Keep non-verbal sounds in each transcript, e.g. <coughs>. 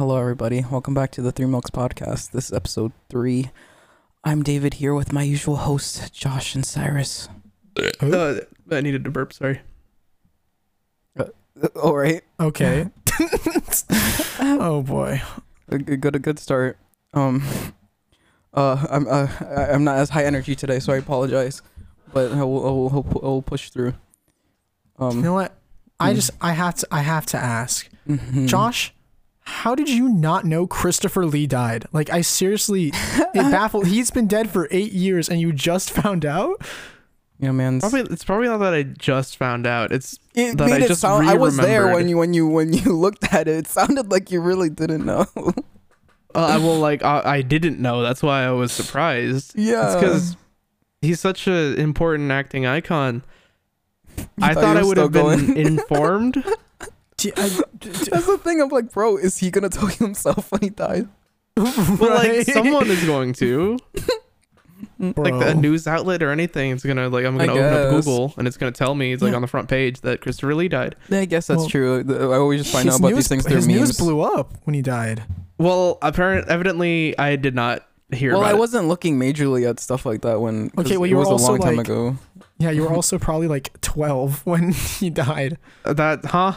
Hello, everybody. Welcome back to the Three Milks podcast. This is episode three. I'm David here with my usual hosts, Josh and Cyrus. Uh, I needed to burp. Sorry. All right, Okay. <laughs> <laughs> oh boy. a good, good, a good start. Um, uh, I'm, uh, I- I'm not as high energy today, so I apologize, but I will, I will, I will- push through. Um, You know what? I Mm. just I have to I have to ask. mhm. Josh, how did you not know Christopher Lee died? Like I seriously it <laughs> baffled he's been dead for 8 years and you just found out? yeah, man. it's- Probably it's probably not that I just found out. It's It that made I it just sound. I was there when you when you when you <laughs> looked at it. It sounded like you really didn't know. uh, I will <laughs> like I, I didn't know. That's why I was surprised. yeah, It's because he's such an important acting icon. You I thought thought I would still have been informed. D- I- d- d- That's the thing. I'm like, bro, is he gonna tell you himself when he dies? <laughs> Well, like someone is going to, <laughs> like the, a news outlet or anything. It's gonna like I'm I gonna open up guess. Google and it's gonna tell me it's like Yeah. on the front page that Christopher Lee died. Yeah, I guess that's Well, true. The- I always just find His out about news- these things through His memes. news blew up when he died. Well, apparent evidently I did not hear well, about I it. wasn't looking majorly at stuff like that when. 'cause Okay, well, it you were was a also, long time like- ago. Yeah, you were also probably like 12 <laughs> when he died. that, huh?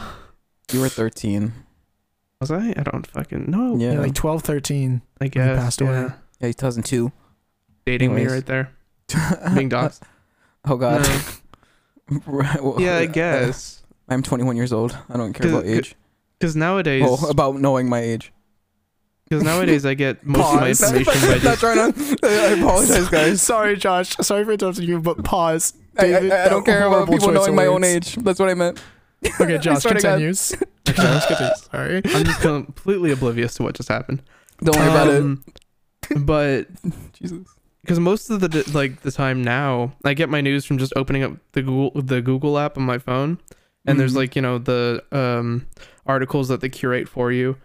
You were 13. Was I? I don't fucking know. Yeah, Yeah, like 12, 13. I guess. passed away. yeah, 2002. Dating me Anyways. right there. <laughs> Being doxxed. oh God. No. <laughs> Right, well, Yeah, I guess. I'm 21 years old. I don't care about age. Because nowadays, Well, about knowing my age. because nowadays I get <laughs> most of my Pause. information by Not just. trying to. I apologize, guys. Sorry, Josh. Sorry for interrupting you, but pause. I, I, David, I don't care about horrible people choice knowing of my own words. age. That's what I meant. <laughs> Okay, Josh, swear to God. continues. <laughs> Josh, continues. Sorry. I'm just completely oblivious to what just happened. Don't worry about it. Um, But <laughs> Jesus. because most of the d- like the time now, I get my news from just opening up the Google the Google app on my phone, and there's Mhm. like you know the um articles that they curate for you.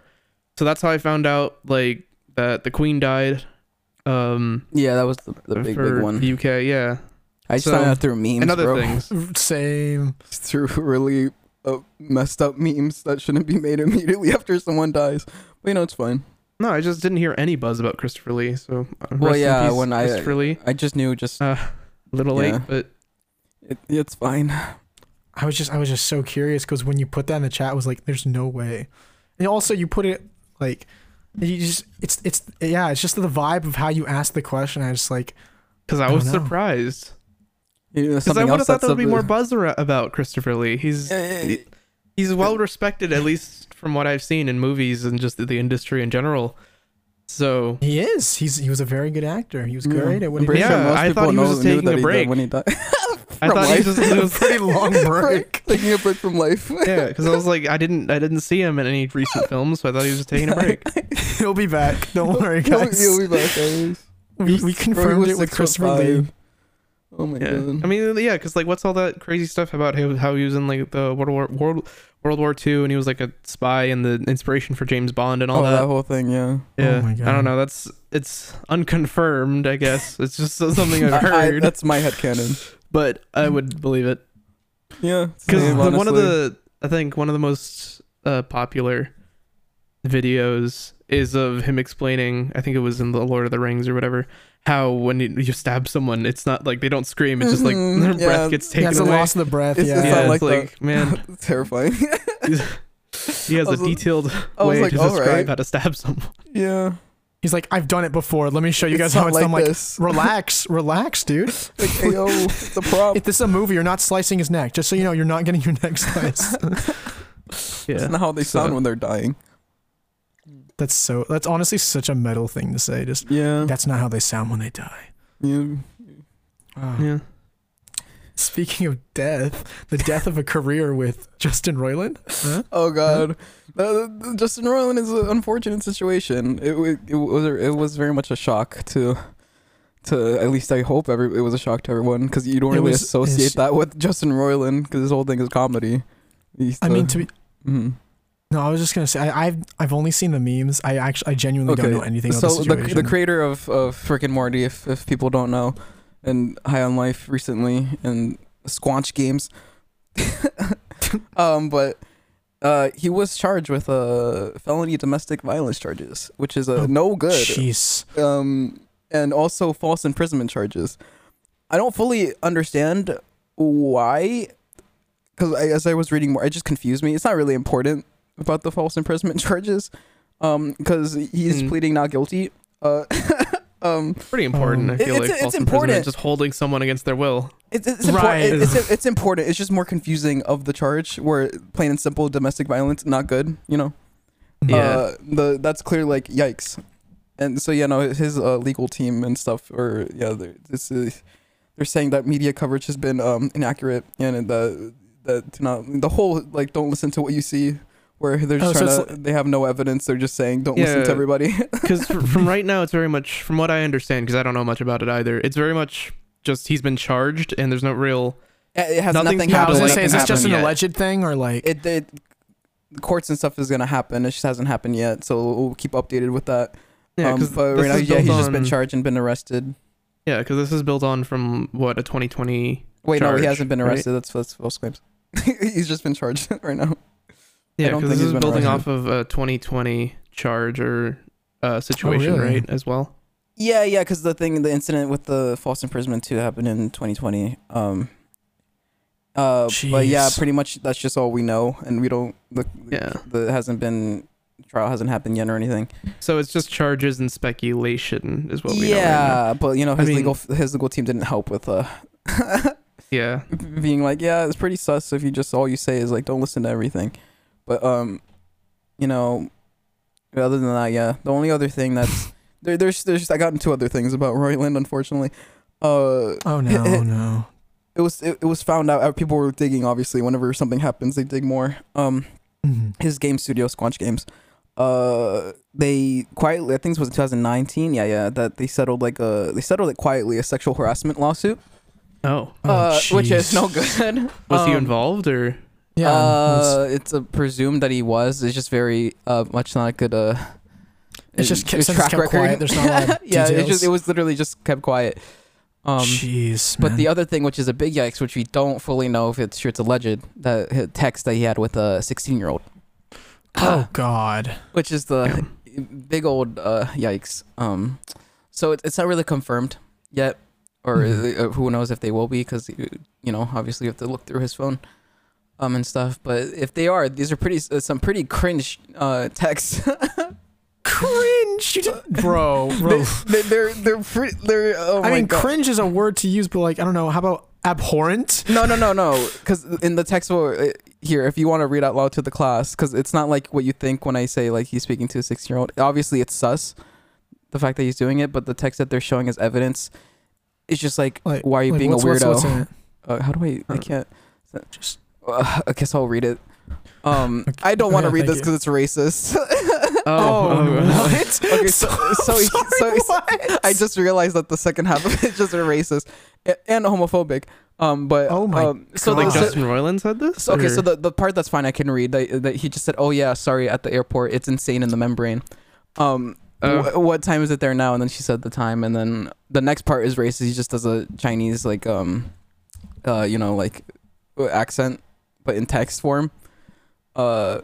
So that's how I found out like that the Queen died. Um, Yeah, that was the, the big, for big one. the UK, yeah, I just so- found out through memes, and other bro. things. Same. through really uh, messed up memes that shouldn't be made immediately <laughs> after someone dies. But you know, it's fine. No, I just didn't hear any buzz about Christopher Lee. So uh, Well, yeah, peace, when I- Christopher Lee, I just knew just uh, a little Yeah. late, but it, it's fine. I was just I was just so curious because when you put that in the chat, I was like, "There's no way." And also, you put it like you just it's it's yeah, it's just the vibe of how you asked the question. I just like because I I was don't know. surprised. You know, Because I would have thought there would be more buzz about Christopher Lee. He's Eh, he's well respected, at least from what I've seen in movies and just the industry in general. So he is. He's he was a very good actor. He was yeah. great at what he did. Yeah, most I thought he was know- just taking a break. when he died. <laughs> I From thought he was just he was <laughs> Pretty long <laughs> break. taking a break from life. yeah, because I was like I didn't I didn't see him in any recent films, so I thought he was just taking a break. He'll be back. Don't worry, He'll, guys. he'll be back. guys. we, we confirmed it with Christopher Lee. Five. Oh my Yeah, god. I mean yeah, because like what's all that crazy stuff about how, how he was in like the World War World World War Two and he was like a spy and the inspiration for James Bond and all oh, that. that. whole thing, yeah. Yeah, Oh my I don't know. That's it's unconfirmed. I guess <laughs> it's just something I've I- I- heard, that's my headcanon. <laughs> but I would believe it. Yeah. because one of the I think one of the most uh, popular videos is of him explaining. I think it was in the Lord of the Rings or whatever. How when you, you stab someone, it's not like they don't scream. It's just like Mhm, their yeah. breath gets Yeah, taken it's a loss of the breath. It's- yeah. it's yeah, not it's like like, man, <laughs> terrifying. he has a detailed I was way like, to describe right. how to stab someone. yeah. He's like, I've done it before. Let me show you It's guys how not it's like done. I'm like, this. relax, <laughs> relax, dude. Like, hey, yo, it's a prop. If this is a movie, you're not slicing his neck. Just so you know, you're not getting your neck sliced. <laughs> yeah. That's Yeah, not how they So- sound when they're dying. That's so. That's honestly such a metal thing to say. Just Yeah. that's not how they sound when they die. yeah. Oh. yeah. Speaking of death, the death of a career with Justin Roiland. Huh? Oh God, Uh, Justin Roiland is an unfortunate situation. It, wa- it was it was very much a shock to to at least I hope every it was a shock to everyone because you don't It really was- associate that with Justin Roiland because his whole thing is comedy. I mean, to be mhm. No, I was just gonna say I, I've I've only seen the memes. I actually I genuinely don't know anything about the so the, the creator of of Rick and Morty, if if people don't know, and High on Life recently and Squanch Games, <laughs> um, but Uh, he was charged with uh felony domestic violence charges, which is uh, Oh, no good. Jeez. Um, and also false imprisonment charges. I don't fully understand why, because as I was reading more, it just confused me. It's not really important about the false imprisonment <laughs> charges, um, because he's Mm. pleading not guilty. Uh, <laughs> um, Pretty important. Um, I feel It's- like it's false important. imprisonment, just holding someone against their will. It's it's, Right. important. It's, it's important. It's just more confusing of the charge, where plain and simple domestic violence not good. You know. Yeah. Uh, the that's clear like yikes, and so yeah, no, his uh, legal team and stuff, or yeah, they're, this is they're saying that media coverage has been um inaccurate and the that to not the whole like don't listen to what you see. Where they're just Oh, trying it's to, they have no evidence. They're just saying, "Don't listen to everybody." <laughs> Because from right now, it's very much, from what I understand, because I don't know much about it either. It's very much just he's been charged, and there's no real. it has Nothing's nothing Yeah, I was gonna say, is this just an yet. alleged thing or like? it, it courts and stuff is gonna happen. It just hasn't happened yet, so we'll keep updated with that. Yeah, um, because but right now, yeah, he's just been charged and been arrested. Yeah, because this is built on from what a 2020. Wait, no, he hasn't been right? arrested. That's that's false claims. <laughs> he's just been charged <laughs> right now. Yeah, because this he's is building off of a 2020 charge or uh, situation, really? right? As well. Yeah, yeah, because the thing, the incident with the false imprisonment too happened in 2020. Um, uh, but yeah, pretty much that's just all we know, and we don't. The, Yeah. the hasn't been trial hasn't happened yet or anything. So it's just charges and speculation, is what we know. Right yeah, but you know I his mean- legal his legal team didn't help with uh. <laughs> Yeah. being like, yeah, it's pretty sus if you just all you say is like, don't listen to everything. But um, you know, other than that, yeah, the only other thing that's <laughs> there, there's there's I got into other things about <laughs> Roiland, unfortunately. Uh, oh no, <laughs> no. it was it, it was found out uh, people were digging. Obviously, whenever something happens, they dig more. Um, Mhm. his game studio, Squanch Games. Uh, they quietly, I think it was 2019. Yeah, yeah, that they settled like a they settled it quietly a sexual harassment lawsuit. Oh. Oh, uh, which is no good. Was he Um, involved or? Yeah. uh, it's a presumed that he was. It's just very uh much not good. Uh, It's just uh, kept- it's kept quiet, there's not a lot of <laughs> yeah, it just it was literally just kept quiet. Um, Jeez. but the other thing, which is a big yikes, which we don't fully know if it's true, it's alleged that his text that he had with a 16 year old, oh <gasps> god. which is the big old uh yikes. Um, so it, it's not really confirmed yet, or Mhm. uh, who knows if they will be, because you know obviously you have to look through his phone. Um and stuff, but if they are, these are pretty uh, some pretty cringe uh texts. <laughs> Cringe, you did, <laughs> bro, bro. they, they're they're pretty they're oh I my mean, God. cringe is a word to use, but like, I don't know. How about abhorrent? No, no, no, no. Because in the text, will- uh, here, if you want to read out loud to the class, because it's not like what you think when I say like he's speaking to a six-year-old. Obviously, it's sus, the fact that he's doing it, but the text that they're showing as evidence is just like, Like, why are you like, being what's, a weirdo? what's in it? <laughs> uh, how do I? I can't. Just Uh, <laughs> I guess I'll read it. Um, <laughs> Okay. I don't want to Yeah, read this because it's racist. <laughs> Oh, what? Okay, so- so he- sorry, so he- what? I just realized that the second half of it is just a racist and homophobic. Um, but Oh my um, so like the, God. Justin Roiland said this? So, okay, or- so the, the part that's fine I can read that, that he just said, "Oh yeah, sorry, at the airport, it's insane in the membrane." Um, Oh. wh- what time is it there now? And then she said the time, and then the next part is racist. He just does a Chinese like um, uh, you know, like uh, accent, but in text form. Uh,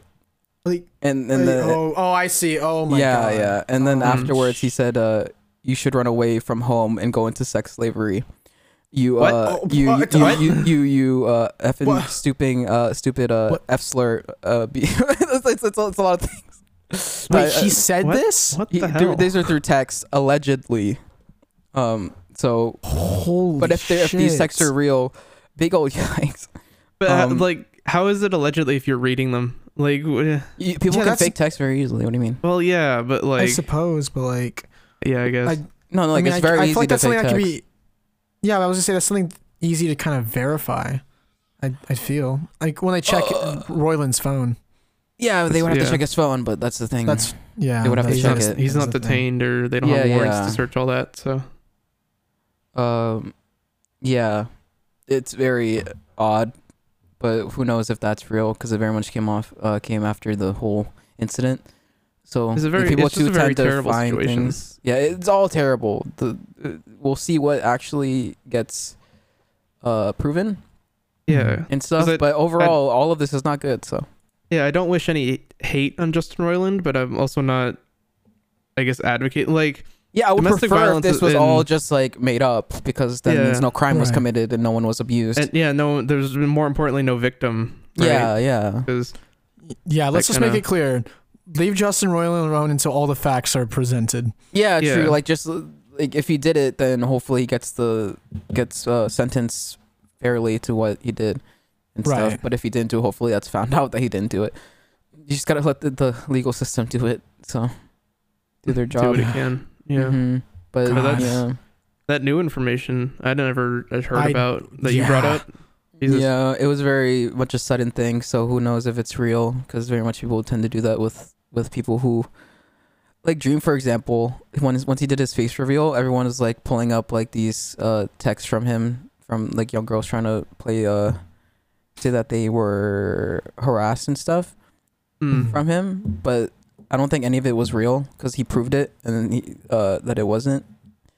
Like, and and like, the oh, oh, I see. Oh my yeah, god. yeah, yeah. and then Oh, afterwards he said, uh, you should run away from home and go into sex slavery. You What? uh, Oh, you, what? you, you you you uh effing What? stooping uh stupid uh What? f slur uh be <laughs> it's, it's, it's, a, it's a lot of things. Wait, I- he I- said what? this? What the through- hell? these are through text allegedly. Um. So, Holy but if they if these texts are real, big old <laughs> yikes. But uh, um, like, how is it allegedly if you're reading them? Like, wh- You, people Yeah, can that's- fake text very easily. What do you mean? well, yeah, but like I like, suppose, but like, yeah, I guess. I- No, no, like I mean, it's I, very I easy feel like to that's fake something that text. could be. Yeah, I was gonna say that's something easy to kind of verify. I I feel like when I check Uh, Roiland's phone. yeah, they would have Yeah. to check his phone, but that's the thing. That's yeah. They would have to that's- check that's- it. he's that's not the thing. detained or they don't Yeah, have warrants yeah. to search all that. So Um, yeah, it's very odd, but who knows if that's real? Because it very much came off uh, came after the whole incident. So It's a very- people it's too tend to find situation. things. Yeah, it's all terrible. The uh, we'll see what actually gets uh proven yeah, and stuff. it- but overall, all of this is not good. So Yeah, I don't wish any hate on Justin Roiland, but I'm also not, I guess, advocate like Yeah, I would Domestic prefer if this was in- all just like made up because that Yeah. means no crime was Right. committed and no one was abused. and yeah, no, there's more importantly no victim. Right? Yeah, yeah. Yeah, let's just make kinda- it clear. Leave Justin Roiland alone until all the facts are presented. Yeah, Yeah. true. Like just like if he did it, then hopefully he gets the gets uh, sentenced fairly to what he did and stuff. Right. But if he didn't do, it, hopefully that's found <laughs> out that he didn't do it. You just gotta let the, the legal system do it. So do their do job. what it can. Yeah, Mhm. But But that's- yeah, that new information I never had heard I- about that you brought up. Jesus. yeah, it was very much a sudden thing. So who knows if it's real? Because very much people tend to do that with with people who. Like Dream, for example, when once he did his face reveal, everyone was like pulling up like these uh, texts from him from like young girls trying to play uh say that they were harassed and stuff Mm. from him, but I don't think any of it was real because he proved it and then he, uh, that it wasn't.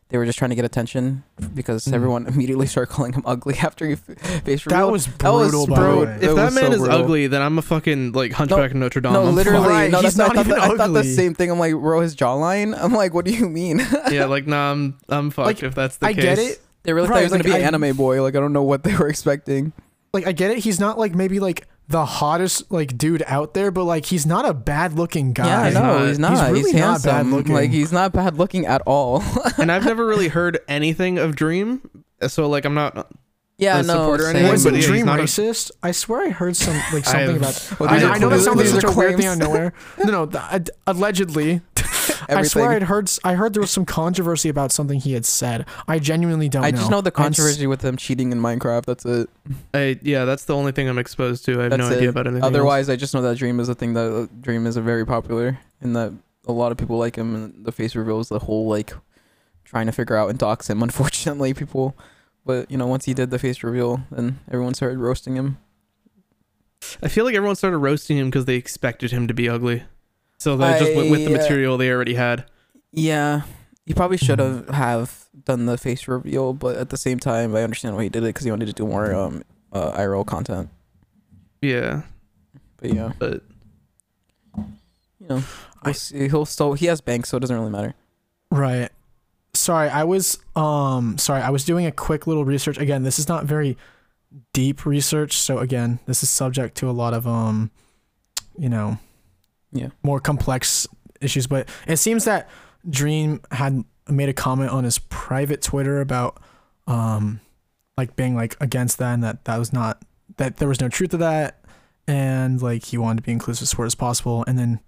They were just trying to get attention because Mm. everyone <laughs> immediately started calling him ugly <laughs> after he f- face reveal. That was That was brutal, bro- the way. It If that was man so is brutal. ugly, then I'm a fucking like Hunchback of Notre Dame. no, I'm literally, Right, no. he's That's, I, not thought even that, I thought the same thing. I'm like, bro, his jawline. I'm like, what do you mean? <laughs> yeah, like nah, I'm I'm fucked Like, if that's the I case. I get it. they really thought he was gonna like, be an anime boy. Like, I don't know what they were expecting. Like I get it. He's not like maybe like the hottest like dude out there, but like he's not a bad looking guy. yeah, I he's not- he's not. he's He's, really not handsome. bad looking. Like, he's not bad looking at all. <laughs> and I've never really heard anything of Dream, so like I'm not. yeah, A no. same. Wasn't but yeah, he's Dream not racist? I swear I heard some like <laughs> I something have- about. <laughs> Well, I, these know- are I know that sounds like these such a weird thing claims. out of nowhere. No, no. th- uh, allegedly, <laughs> I swear I'd heard. s- I heard there was some controversy about something he had said. I genuinely don't know. I know. just know the I'm controversy with him cheating in Minecraft. That's it. I yeah, that's the only thing I'm exposed to. I have no That's idea about anything. else. Otherwise, I just know that Dream is a thing that uh, Dream is a very popular and that a lot of people like him. And the face reveal is the whole like trying to figure out and dox him. <laughs> Unfortunately, people. But you know, once he did the face reveal, then everyone started roasting him. I feel like everyone started roasting him because they expected him to be ugly, so they just went with the I, uh, material they already had. Yeah, you probably should have Mm-hmm. have done the face reveal, but at the same time, I understand why he did it because he wanted to do more um uh, IRL content. Yeah, But yeah, but you know, I- we'll see. He'll still he has banks, so it doesn't really matter. Right. Sorry, I was um sorry, I was doing a quick little research. Again, this is not very deep research, so again, this is subject to a lot of um you know, Yeah. more complex issues, but it seems that Dream had made a comment on his private Twitter about um like being like against that and that that was not that there was no truth to that and like he wanted to be inclusive as far as possible and then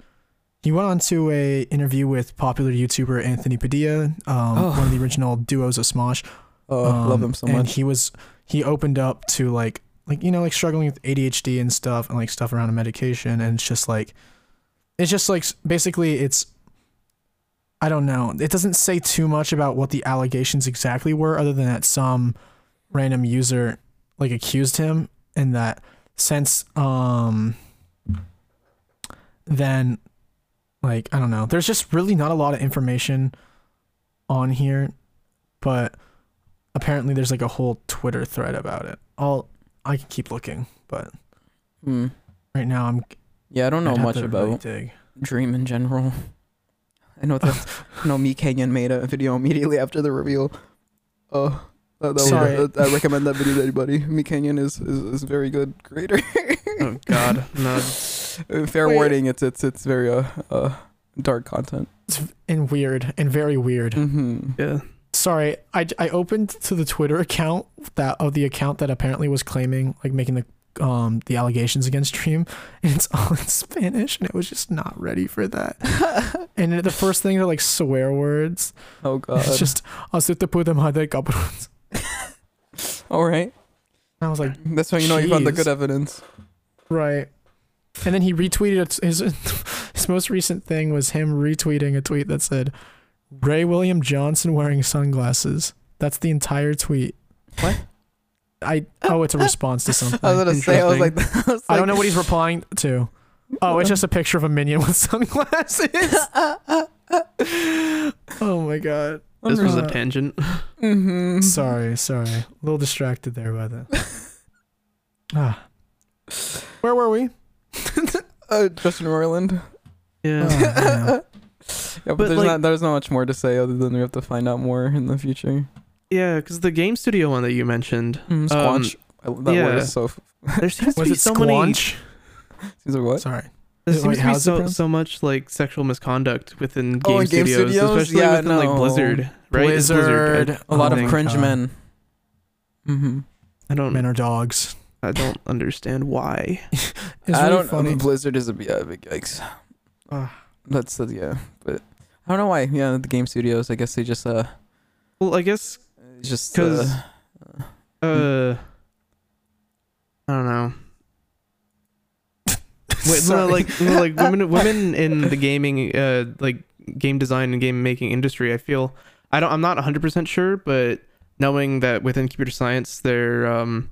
he went on to a interview with popular YouTuber Anthony Padilla, um, Oh. one of the original duos of Smosh. Oh, love Um, him so much. and he was he opened up to like like you know like struggling with ADHD and stuff and like stuff around a medication and it's just like it's just like basically it's I don't know. It doesn't say too much about what the allegations exactly were other than that some random user like accused him and that since um then like I don't know. There's just really not a lot of information on here, but apparently there's like a whole Twitter thread about it. I'll I can keep looking, but Hmm. right now I'm Yeah, I don't know I'd much about really. Dream in general. I know that <laughs> no, me Kenyon made a video immediately after the reveal. Uh, that, that Sorry. Was, I recommend that video to anybody. MeatCanyon is, is is very good creator. oh god, no. <laughs> Fair Wait. warning, it's it's it's very uh uh dark content. It's and weird and very weird. Mm-hmm. Yeah, Sorry, I, I opened to the Twitter account that of the account that apparently was claiming like making the um the allegations against Dream, <laughs> and it's all in Spanish, and it was just not ready for that. <laughs> and the first thing are like swear words. Oh <laughs> god. It's just "Así te puedo madre, cabrón." All right. I was like, That's when you know you found the good evidence. right. And then he retweeted his his most recent thing was him retweeting a tweet that said Ray William Johnson wearing sunglasses. That's the entire tweet. What? I oh, it's a response to <laughs> something. I was gonna say. I was like, <laughs> I, was I don't know what he's replying to. Oh, it's just a picture of a minion with <laughs> sunglasses. oh my god. this was a Uh, tangent. Mhm. Sorry, sorry. A little distracted there by that. ah. Where were we? Uh, Justin Roiland. Yeah. Oh, yeah. yeah, but, But, there's like- not there's not much more to say other than we have to find out more in the future. Yeah, because the game studio one that you mentioned, Mm, Um, Squanch. I- that yeah. word is so. f- <laughs> there seems to Was be it so many. Squanch? <laughs> Seems like what? Sorry. There Wait, seems to be so, so much like sexual misconduct within game, Oh, in game studios, studios? especially Yeah, within like. Blizzard, right? Blizzard. Blizzard. A lot Oh of cringe God. men. Mm-hmm. I don't. Men are dogs. I don't <laughs> understand why. It's I really don't. funny. Blizzard is a yeah, big yikes. That's the yeah, but I don't know why. Yeah, the game studios. I guess they just uh, Well, I guess just 'Cause- uh, uh, I don't know. <laughs> Wait, no, like no, like <laughs> women women in the gaming uh like game design and game making industry. I feel I don't. I'm not 100 percent sure, but knowing that within computer science, they're um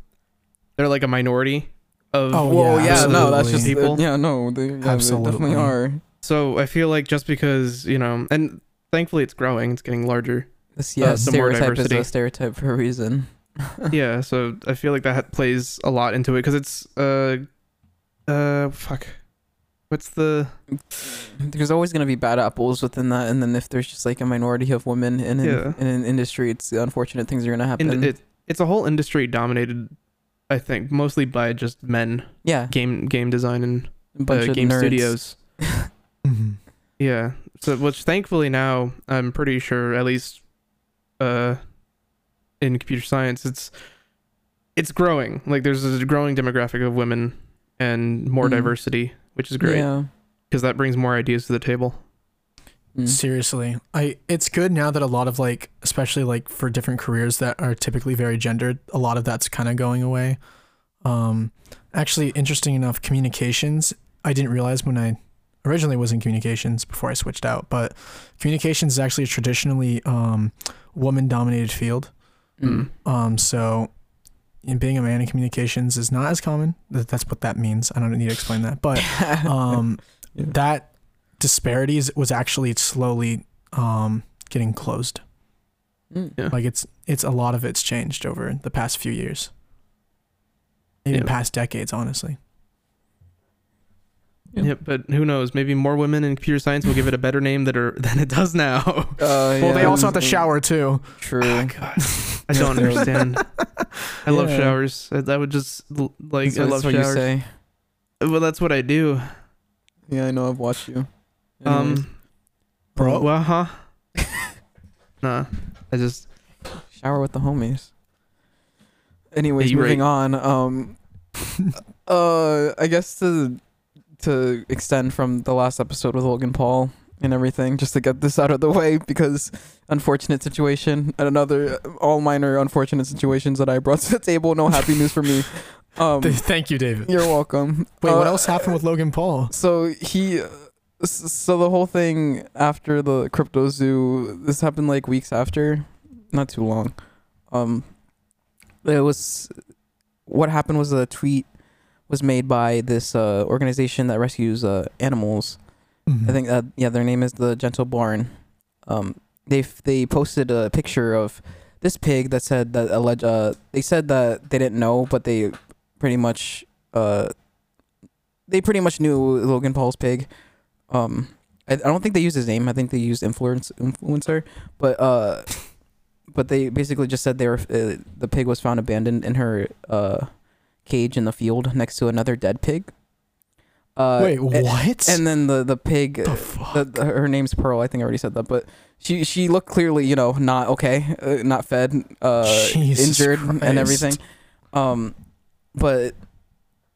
they're like a minority of Oh, Well, yeah, yeah, no, that's just People? yeah, no, they, yeah, they definitely are. So I feel like just because you know, and thankfully it's growing, it's getting larger. This yeah, Uh, some more stereotype is a stereotype for a reason. <laughs> yeah, so I feel like that plays a lot into it because it's uh uh fuck, what's the There's always gonna be bad apples within that, and then if there's just like a minority of women in an, Yeah. in an industry, it's unfortunate things are gonna happen. in, it it's a whole industry dominated, I think, mostly by just men, yeah, game game design and a bunch uh, of game nerds. studios. <laughs> Mhm. Yeah. So which thankfully now I'm pretty sure at least uh in computer science it's it's growing. Like there's a growing demographic of women and more Mhm. diversity, which is great Yeah. because that brings more ideas to the table. Mm. Seriously, I it's good now that a lot of like, especially like for different careers that are typically very gendered, a lot of that's kind of going away. Um, actually, interesting enough, communications. I didn't realize when I originally was in communications before I switched out, but communications is actually a traditionally um, woman-dominated field. Mm. Um, so in being a man in communications is not as common. That's what that means. I don't need to explain that, but <laughs> um, Yeah. that disparities was actually slowly um, getting closed. Mm. Yeah. Like it's it's a lot of it's changed over the past few years, even Yeah. past decades, honestly. Yeah. Yep, but who knows? Maybe more women in computer science will give it a better name that are, <laughs> than it does now. Uh, Well, they also have to shower too. True. Oh, God. I don't <laughs> understand. I love Yeah. showers. I, I would just like That's I love what showers. you say. Well, that's what I do. Yeah, I know. I've watched you. Anyways. Um, Bro. Well, huh? <laughs> nah. I just shower with the homies. Anyways, Yeah, you moving right. on. Um, uh, I guess to to extend from the last episode with Logan Paul and everything, just to get this out of the way, because unfortunate situation and another all minor unfortunate situations that I brought to the table. No happy news for me. <laughs> Um, Thank you, David. you're welcome. <laughs> Wait, what Uh, else happened with Logan Paul? so he uh, so the whole thing after the CryptoZoo this happened like weeks after not too long um it was what happened was a tweet was made by this uh organization that rescues uh animals Mm-hmm. i think that yeah their name is the gentle barn um they they posted a picture of this pig that said that alleged uh they said that they didn't know but they pretty much uh they pretty much knew Logan Paul's pig. Um, I, I don't think they used his name. I think they used influence influencer, but uh, <laughs> but they basically just said they were uh, the pig was found abandoned in her uh cage in the field next to another dead pig. Uh, Wait, what? And then the the pig, the uh, fuck? the, the- her name's Pearl. I think I already said that, but she she looked clearly, you know, not okay, uh, not fed, uh, injured, Christ. and everything. Um, but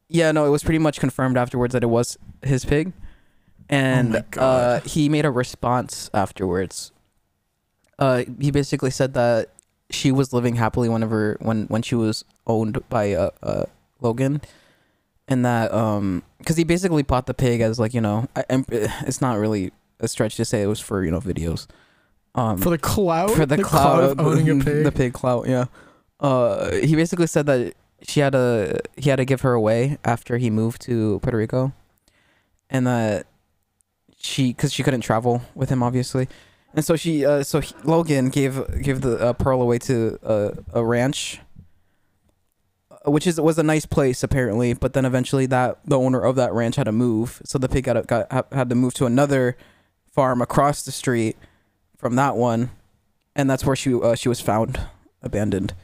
yeah, no, it was pretty much confirmed afterwards that it was his pig, and Oh uh, he made a response afterwards. Uh, he basically said that she was living happily whenever when when she was owned by uh, uh Logan, and that um because he basically bought the pig as like you know I, it's not really a stretch to say it was for you know videos. Um, for the clout? for the, clout clout of owning a <laughs> pig? The pig clout, yeah. Uh, he basically said that she had to he had to give her away after he moved to Puerto Rico, and that she because she couldn't travel with him obviously, and so she uh so he, Logan gave gave the uh, pearl away to uh, a ranch. Which is was a nice place apparently. But then eventually, that the owner of that ranch had to move, so the pig got got had to move to another farm across the street from that one, and that's where she uh, she was found abandoned.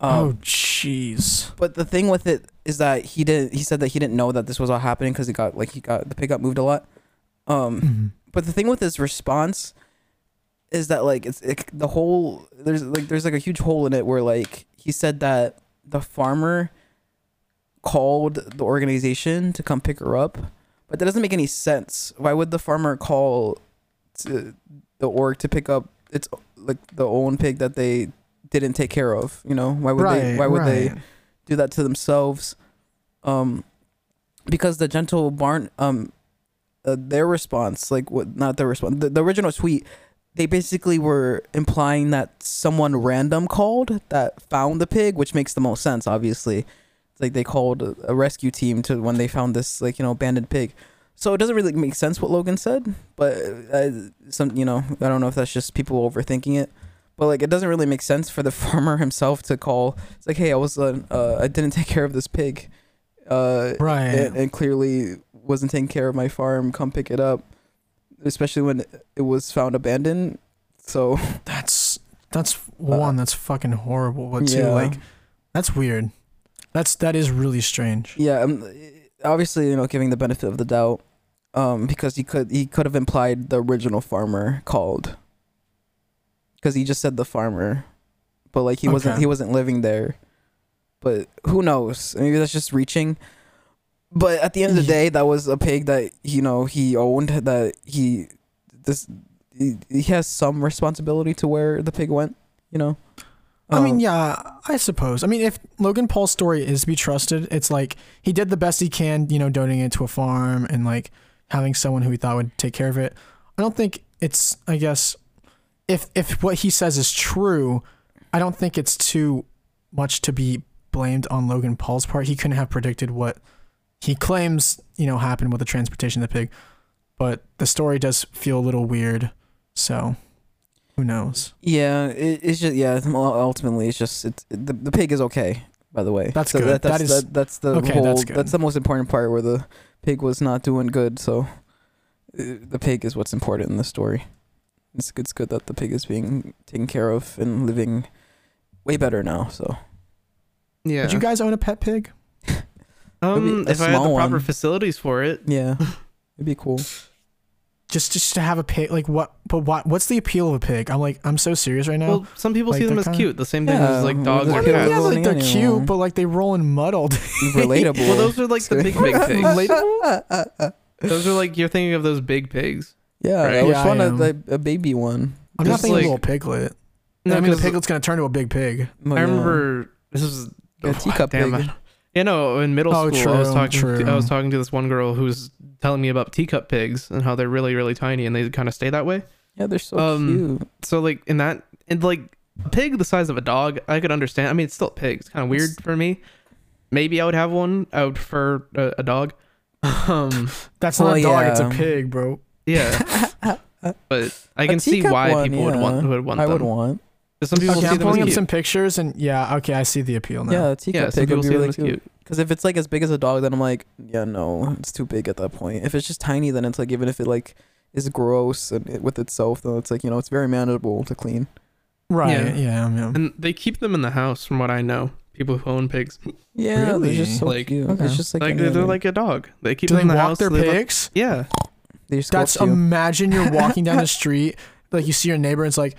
Um, oh jeez. But the thing with it is that he didn't. He said that he didn't know that this was all happening because he got like he got the pig got moved a lot. Um, Mhm. but the thing with his response is that like it's it, the whole there's like there's like a huge hole in it where like he said that the farmer called the organization to come pick her up, but that doesn't make any sense. Why would the farmer call to the org to pick up its like the own pig that they didn't take care of? You know, why would they? Why would they? do that to themselves um because the gentle barn um uh, their response like what not their response the, the original tweet they basically were implying that someone random called that found the pig which makes the most sense obviously. It's like they called a, rescue team to when they found this like you know abandoned pig. So it doesn't really make sense what logan said but uh, some you know i don't know if that's just people overthinking it but like it doesn't really make sense for the <laughs> farmer himself to call. It's like hey i was uh, uh i didn't take care of this pig. Uh Right. and, and clearly wasn't taking care of my farm. Come pick it up especially when it was found abandoned so <laughs> That's that's one that's fucking horrible. But two, Uh, yeah. like that's weird. That's that is really strange. yeah um, obviously you know giving the benefit of the doubt um because he could he could have implied the original farmer called because he just said the farmer but like he wasn't he wasn't living there but who knows maybe that's just reaching but at the end of the day that was a pig that you know he owned that he this he, he has some responsibility to where the pig went you know I mean, Um, yeah, I suppose. I mean, if Logan Paul's story is to be trusted, it's like he did the best he can, you know, donating it to a farm and like having someone who he thought would take care of it. I don't think it's. I guess if if what he says is true, I don't think it's too much to be blamed on Logan Paul's part. He couldn't have predicted what he claims, you know, happened with the transportation of the pig. But the story does feel a little weird. So, who knows? Yeah, it, it's just yeah. Ultimately, it's just it's the the pig is okay. By the way, That's So good. That, that's That is- that, that's the okay, whole. that's That's, good. the most important part where the pig was not doing good. So uh, the pig is what's important in the story. It's it's good that the pig is being taken care of and living way better now. So Yeah. Would you guys own a pet pig? Um, if I had the proper one. facilities for it, yeah, <laughs> it'd be cool. just just to have a pig like what but what what's the appeal of a pig i'm like i'm so serious right now well, some people Like, see them as kinda- cute. The same thing Yeah, as like dogs they're I mean, cute. yeah, like they're Animal. cute but like they roll in mud all day <laughs> <laughs> Relatable. Well, those are like the big big pigs. Those are like you're thinking of those big pigs. yeah, Right. I wish Yeah, I one a, am. like, a baby one. i'm not Just thinking like- a little piglet No, i mean the 'cause piglet's gonna turn to a big pig I remember this was Yeah, teacup damn, pig. I- Yeah, no, in middle Oh, school, I was talking. To, I was talking to this one girl who was telling me about teacup pigs and how they're really, really tiny and they kind of stay that way. Yeah, they're so Um, cute. So, like in that, and like a pig the size of a dog, I could understand. I mean, it's still a pig. It's kind of weird for me. Maybe I would have one. I would prefer a, a dog. <laughs> Um, that's Well, not a dog it's a pig bro yeah, <laughs> but I can see why one, people would want yeah. would want I them. would want. 'Cause Some people okay see i'm them pulling as up cute. some pictures and yeah okay i see the appeal now Yeah, a teacup Yeah, some pig would be really cute. cute. Because if it's like as big as a dog, then I'm like, yeah, no, it's too big at that point. If it's just tiny, then it's like even if it like is gross and it, with itself, then it's like you know it's very manageable to clean. right Yeah. yeah yeah, And they keep them in the house, from what I know. People who own pigs, Yeah, Really? they're just so Like- cute. Okay. It's just like, like, they're, they're like a dog. They keep do them they in the walk house. their they look- pigs yeah, they just that's you. imagine you're walking down the <laughs> street like you see your neighbor and it's like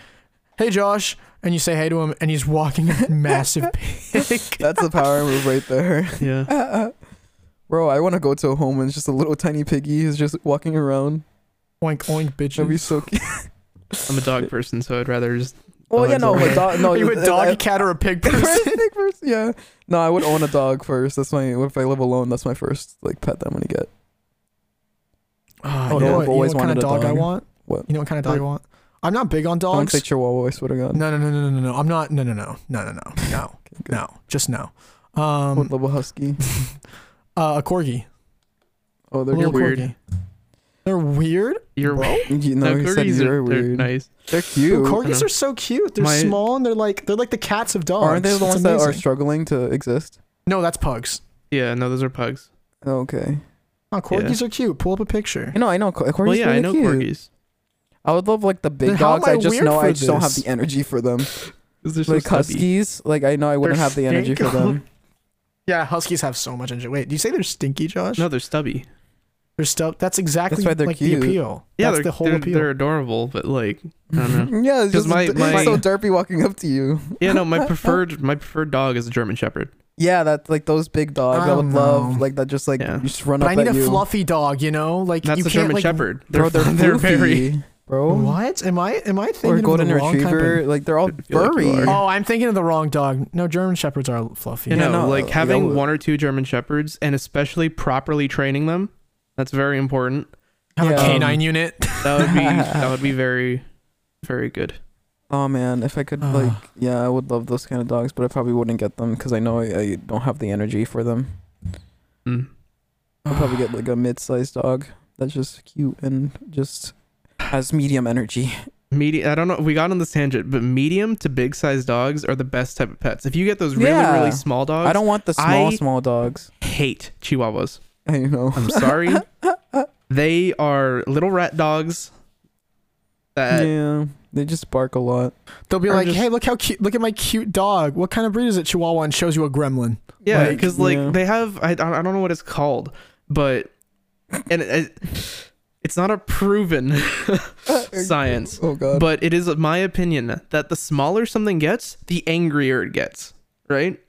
hey josh and you say hey to him and he's walking <laughs> <laughs> a massive pig That's the power move right there. yeah. <laughs> Bro, I want to go to a home and it's just a little tiny piggy who's just walking around. oink oink That'd be so cute. I'm a dog person, so I'd rather just. Well, yeah, no, Dogs are- but dog, no, are you a I- dog I- a cat or a pig person Pig person, yeah. No, I would own a dog first. That's my. If I live alone, that's my first like pet that I'm gonna get. Oh, Oh, you yeah, know I've what, you know always what kind of wanted a dog, I want? What? You know what kind of dog I want? I'm not big on Don't dogs. say Chihuahua. I swear to God. No, no, no, no, no, no, no. I'm not. No, no, no, no, no, no, <laughs> no, Okay, no. Just no. What Um, level husky? <laughs> uh, a corgi. Oh, they're little weird. corgi. They're weird. You're Bro? You know, no, he said corgis you're are they're nice. They're Dude, cute. corgis are so cute. They're My- small and they're like they're like the cats of dogs. Aren't they the It's ones that are struggling to exist? No, that's pugs. Yeah, no, those are pugs. Okay. Oh, corgis are cute. Pull up a picture. You know, I know. Corgis well, yeah, really I know cute. corgis. I would love like the big Then dogs. I I just know I just don't have the energy for them. they're so Like stubby. huskies, like I know I wouldn't They're have the energy for them. Yeah, huskies have so much energy. Wait, do you say they're stinky, Josh? No, they're stubby. they're stuff. That's exactly why they're like cute. the appeal. Yeah, that's they're, the whole they're, appeal. they're adorable, but like, I don't know. <laughs> yeah, it's 'Cause just my- it's my- so derpy walking up to you. yeah, no, my <laughs> preferred my preferred dog is a German Shepherd. Yeah, that like those big dogs. I I, would don't love like that. Just like Yeah. just run but up I need at a you. fluffy dog. You know, like That's you a can't German like. Shepherd. Bro, they're, they're <laughs> very. Poofy, bro. What am I? Am I thinking Or of golden the wrong type of- retriever. Like they're all I feel like furry. Oh, I'm thinking of the wrong dog. No, German shepherds are fluffy. You Yeah, know, no, like yeah, having well- one or two German Shepherds and especially properly training them. That's very important. Have Yeah. a canine unit. <laughs> That would be that would be very, very good. Oh man, if I could Ah. like, yeah, I would love those kind of dogs, but I probably wouldn't get them because I know I, I don't have the energy for them. Mm. I'll probably get like a mid-sized dog that's just cute and just has medium energy. Medium. I don't know. We got on this tangent, but medium to big sized dogs are the best type of pets. If you get those really Yeah. really small dogs, I don't want the small, I- small dogs. hate Chihuahuas. I know. I'm sorry. <laughs> they are little rat dogs. That yeah, they just bark a lot. They'll be Or like, just- "Hey, look how cute! Look at my cute dog. What kind of breed is it? Chihuahua." And shows you a gremlin. Yeah, Like, because like, yeah. they have I, I don't know what it's called, but and it, it's not a proven <laughs> science, Oh god. but it is my opinion that the smaller something gets, the angrier it gets. Right?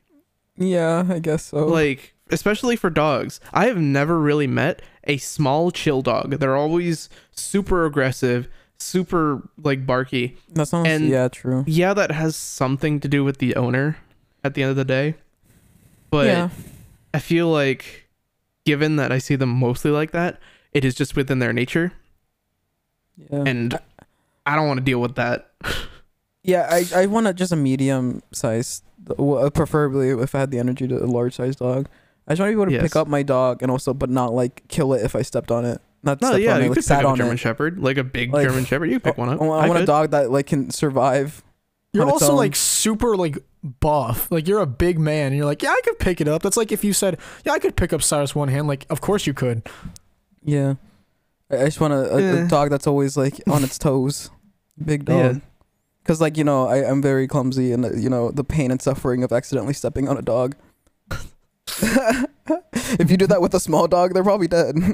yeah, I guess so. Like especially for dogs. I have never really met a small chill dog. They're always super aggressive, super like barky. that sounds and- yeah, true. Yeah, that has something to do with the owner at the end of the day. But yeah. I feel like, given that I see them mostly like that, it is just within their nature, Yeah. and I don't want to deal with that. Yeah, I I want a, just a medium size, uh, preferably if I had the energy to a large size dog. I just want to be able to Yes. pick up my dog and also, but not like kill it if I stepped on it. Not No, stepped yeah, on you like could sat pick up a on German it. Shepherd, like a big Like, German Shepherd. You could pick one up. I want, I I want a dog that like can survive. You're also own. like super like buff. Like you're a big man, and you're like, "Yeah, I could pick it up." That's like if you said, "Yeah, I could pick up Cyrus one hand." Like, of course you could. Yeah. I I just want a, a, a dog that's always like on its <laughs> toes. Big Yeah. dog. Cause like you know I I'm very clumsy and uh, you know the pain and suffering of accidentally stepping on a dog. <laughs> if you do that with a small dog, they're probably dead. <laughs>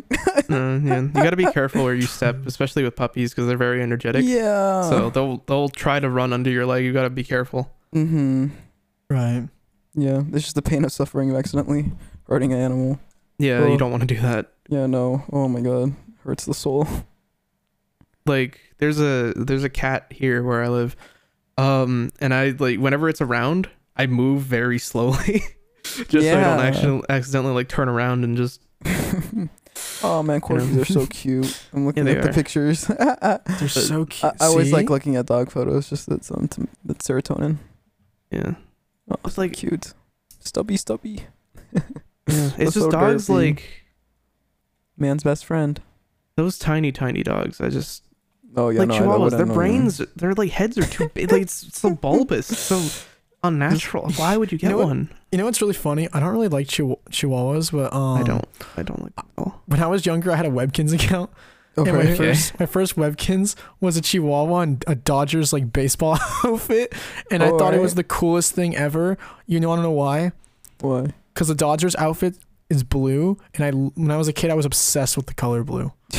Uh, yeah, you got to be careful where you step, especially with puppies because they're very energetic. yeah. So they'll they'll try to run under your leg. You got to be careful. Mm-hmm. Right. Yeah, it's just the pain of suffering of accidentally hurting an animal. Yeah, you don't want to do that. Yeah, no. Oh my god, hurts the soul. like there's a there's a cat here where I live, um, and I like whenever it's around, I move very slowly, <laughs> just so I don't actually accidentally like turn around and just <laughs> oh man, corgis are so <laughs> cute. I'm looking they at the are. pictures. I, They're so cute. I always like looking at dog photos. Just that some that serotonin. yeah. Oh, It's like- cute, stubby, stubby. Yeah. It's just so dogs derpy. like Man's best friend. those tiny tiny dogs. I just Oh yeah, like no, I- I chihuahuas. wouldn't Their know. brains, their like heads are too big. Like it's so bulbous, it's so <laughs> unnatural. Why would you You get know what? one? You know what's really funny? I don't really like chihu- chihuahuas, but um, I don't. I don't like them at all. When I was younger, I had a Webkinz account, <laughs> and my Okay. first my first Webkinz was a Chihuahua and a Dodgers like baseball <laughs> outfit, and I Oh, thought it was the coolest thing ever. You know, I don't know why? Why? Because the Dodgers outfit is blue, and I when I was a kid, I was obsessed with the color blue. <laughs>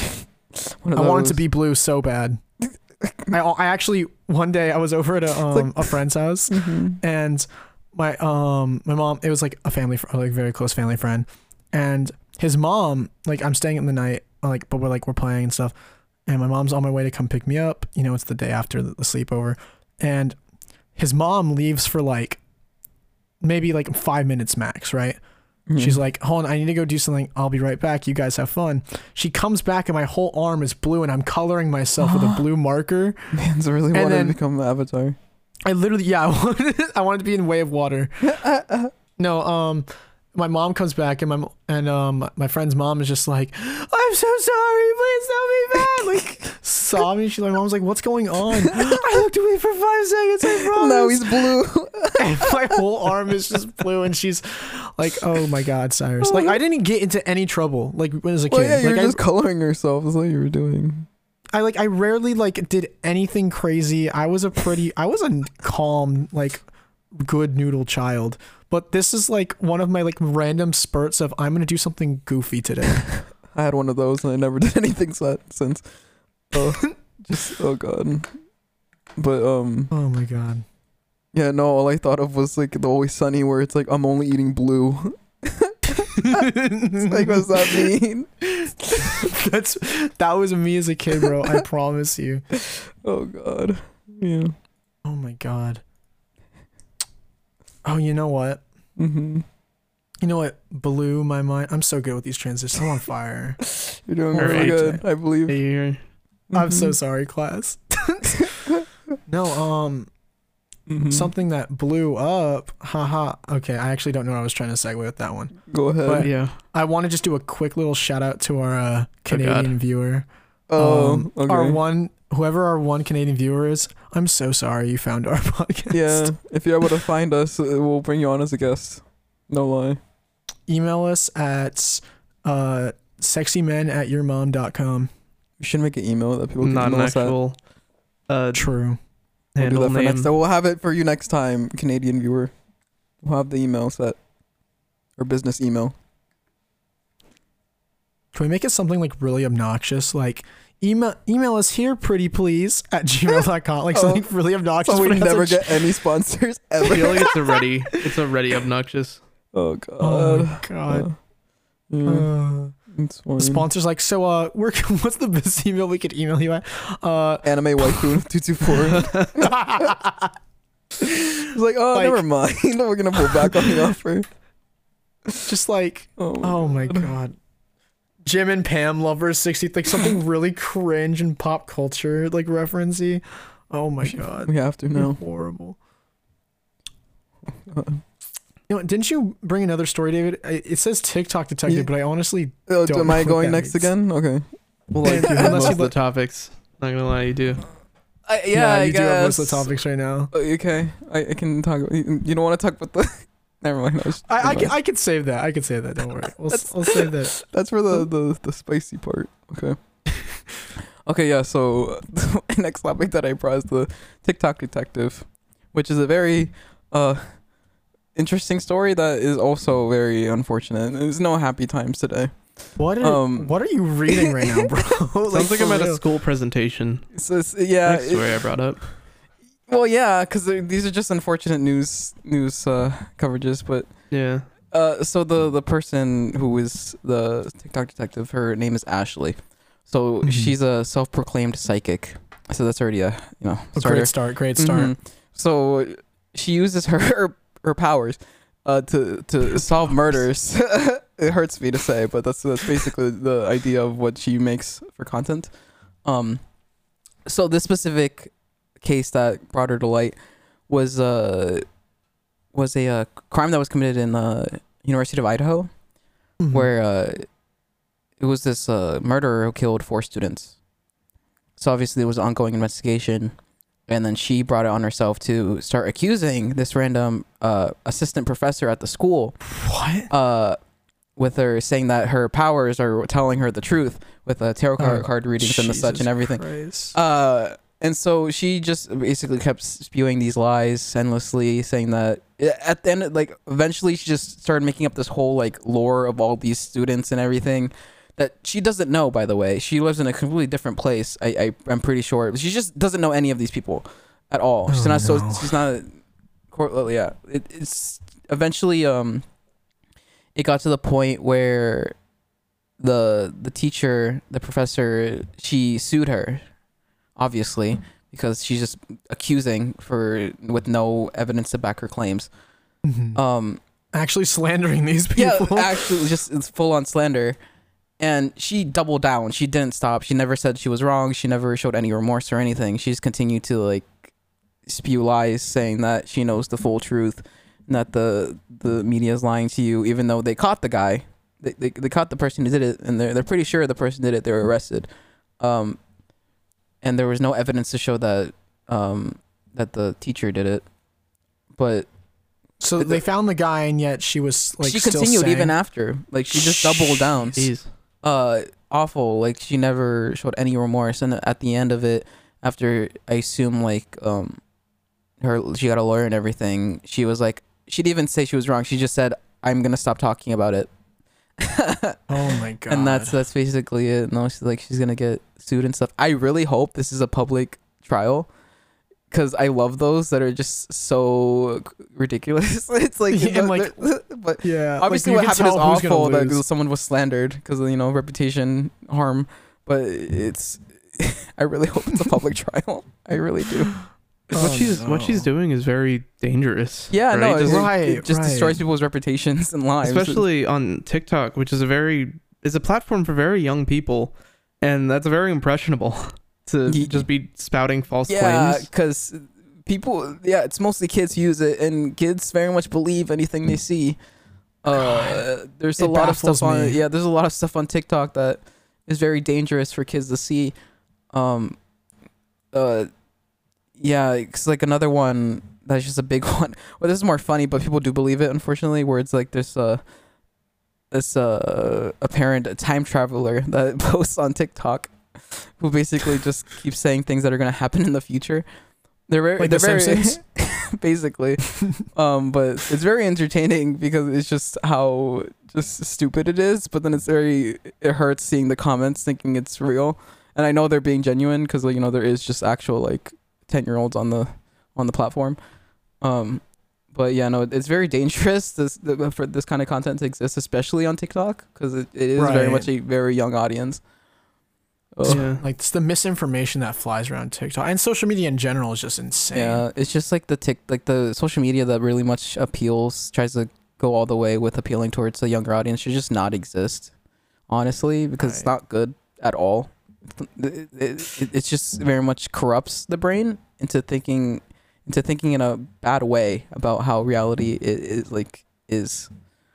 I wanted to be blue so bad. <laughs> I, I actually one day I was over at a um, like- a friend's house Mhm. and my um my mom it was like a family like very close family friend and his mom like I'm staying in the night like but we're like we're playing and stuff and my mom's on my way to come pick me up you know it's the day after the, the sleepover and his mom leaves for like maybe like five minutes max right Mhm. She's like, hold on, I need to go do something. I'll be right back. You guys have fun. She comes back and my whole arm is blue and I'm coloring myself with a <gasps> blue marker. Man's really And wanted then- to become the Avatar. I literally, yeah, <laughs> I wanted, I wanted to be in Way of Water. <laughs> No, um, my mom comes back and my and um my friend's mom is just like, I'm so sorry, please don't be bad, like sobbing. She like, mom's like, what's going on? <laughs> I looked away for five seconds. I promise. now he's blue. <laughs> and my whole arm is just blue, and she's like, "Oh my god, Cyrus!" Like I didn't get into any trouble like when I was a kid. well, yeah, like you're I, just coloring yourself. That's what you were doing. I like I rarely like did anything crazy. I was a pretty, I was a calm, like good noodle child. But this is like one of my like random spurts of I'm gonna do something goofy today. <laughs> I had one of those and I never <laughs> did anything since. <laughs> Oh, just oh god. But um, oh my god. yeah, no. All I thought of was like the Always Sunny, where it's like I'm only eating blue. like, what does that mean? That's that was me as a kid, bro. I promise you. Oh god. Yeah. Oh my god. Oh, you know what? hmm You know what blew my mind? I'm so good with these transitions. I'm on <laughs> fire. You're doing really right. good. I believe. Hey, you're- I'm so Mhm. sorry, class. <laughs> no, um, Mhm. something that blew up. Haha. Okay, I actually don't know what I was trying to segue with that one. Go ahead. But- yeah. I want to just do a quick little shout out to our uh, God. Canadian viewer. oh, um, okay. Our one, whoever our one Canadian viewer is, I'm so sorry you found our <laughs> podcast. yeah. If you're able to find us, we'll bring you on as a guest. No lie. Email us at uh, sexymen at yourmom.com. We should make an email that people can Not an email us at. actual uh, True. We'll do handle that for name. next time. We'll have it for you next time, Canadian viewer. We'll have the email set. Or business email. Can we make it something like really obnoxious? Like email email us here, pretty please, at gmail.com. Like <laughs> Oh. something really obnoxious. So we but it has never a- get any sponsors ever I feel like it's <laughs> already it's already obnoxious. oh god. Oh my god. Uh, yeah, Uh, it's fine. the sponsor's like, so uh, <laughs> we're what's the best email we could email you at? Uh, Anime waifu two two four. It's like, oh, Like- never mind. We're gonna pull back on the offer. just like, Oh, oh my god. Jim and Pam lovers sixty, like something <laughs> really cringe and pop culture like referencey. Oh my god, <laughs> we have to You're now. horrible. You know, what, didn't you bring another story, David? I- It says TikTok detective, Yeah. but I honestly Oh, Don't am know I what going next means. again? Okay. Well, like, like you have <laughs> unless most you of the topics. Not gonna lie, you do. I, yeah, I you guess. do have most of the topics right now. Uh, Okay, I, I can talk. You you don't want to talk about the? Never mind. I, was- I, I, can. I could save that. I can save that. Don't worry. We'll, we'll save that. <laughs> That's for the, the the spicy part. Okay. <laughs> okay. Yeah. So <laughs> the next topic that I brought is the TikTok detective, which is a very uh interesting story that is also very unfortunate. There's no happy times today. What are, Um, what are you reading right now, bro? Sounds like I'm at a school presentation. So it's, yeah. Next it- story I brought up. Well, yeah, because these are just unfortunate news news uh, coverages, but Yeah. Uh, so the the person who is the TikTok detective, her name is Ashley. So Mhm. she's a self-proclaimed psychic. So that's already a you know A great start. Great start. Mhm. So she uses her her, her powers uh, to to solve murders. <laughs> it hurts me to say, but that's that's basically the idea of what she makes for content. Um, so this specific case that brought her to light was uh was a uh, crime that was committed in the University of Idaho, Mhm. where uh, it was this uh, murderer who killed four students. So obviously it was an ongoing investigation, and then she brought it on herself to start accusing this random uh, assistant professor at the school, what? uh, with her saying that her powers are telling her the truth with uh, tarot card, Oh, card readings and the such and everything. Christ. Uh, and so she just basically kept spewing these lies endlessly, saying that at the end, like eventually, she just started making up this whole like lore of all these students and everything that she doesn't know. By the way, she lives in a completely different place. I, I I'm pretty sure she just doesn't know any of these people at all. she's Oh, not so. She's not. cor- Yeah, it, it's eventually um. It got to the point where the the teacher, the professor, she sued her obviously, because she's just accusing for with no evidence to back her claims. Mhm. Um, Actually slandering these people. yeah, <laughs> actually, just it's full on slander. And she doubled down. She didn't stop. She never said she was wrong. She never showed any remorse or anything. She just continued to like spew lies, saying that she knows the full truth, and that the the media is lying to you, even though they caught the guy, they they, they caught the person who did it, and they're they're pretty sure the person did it. They were arrested, um, and there was no evidence to show that um that the teacher did it, but So The- they found the guy, and yet she was like she still continued saying, even after, like she just doubled down. Jeez. uh awful. Like she never showed any remorse. And at the end of it after i assume like um her she got a lawyer and everything she was like she didn't even say she was wrong. She just said i'm gonna stop talking about it <laughs> Oh my god! and that's that's basically it no she's like she's gonna get sued and stuff i really hope this is a public trial because i love those that are just so ridiculous <laughs> it's like, Yeah, and, like, <laughs> but yeah. obviously like, what happened is tell who's gonna awful that someone was slandered because you know reputation harm but it's i really hope it's a public trial i really do what Oh, she's what she's doing is very dangerous. yeah right? no Just- it, Right, it just right. destroys people's reputations and lives especially on TikTok, which is a very is a platform for very young people, and that's very impressionable <laughs> to Ye- just be spouting false yeah claims. because people yeah it's mostly kids who use it and kids very much believe anything they see uh there's a It lot of stuff baffles on yeah there's a lot of stuff on tiktok that is very dangerous for kids to see um uh yeah it's like another one that's just a big <laughs> one well this is more funny but people do believe it unfortunately where it's like this uh this uh apparent time traveler <laughs> that posts on tiktok who basically just keeps saying things that are gonna happen in the future. They're very, Like they're The very <laughs> basically. Um but it's very entertaining because it's just how just stupid it is but then it's very it hurts seeing the comments thinking it's real. And i know they're being genuine because like, you know there is just actual like 10 year olds on the on the platform um but yeah no it's very dangerous <laughs> this the, for this kind of content to exist especially on tiktok because it, it is very much a very young audience Ugh. Yeah. like it's the misinformation that flies around TikTok and social media in general is just insane. Yeah, it's just like the tick, like the social media that really much appeals, tries to go all the way with appealing towards the younger audience should just not exist, honestly, because it's not good at all. It, it, it, it just very much corrupts the brain into thinking, into thinking in a bad way about how reality is, is like is.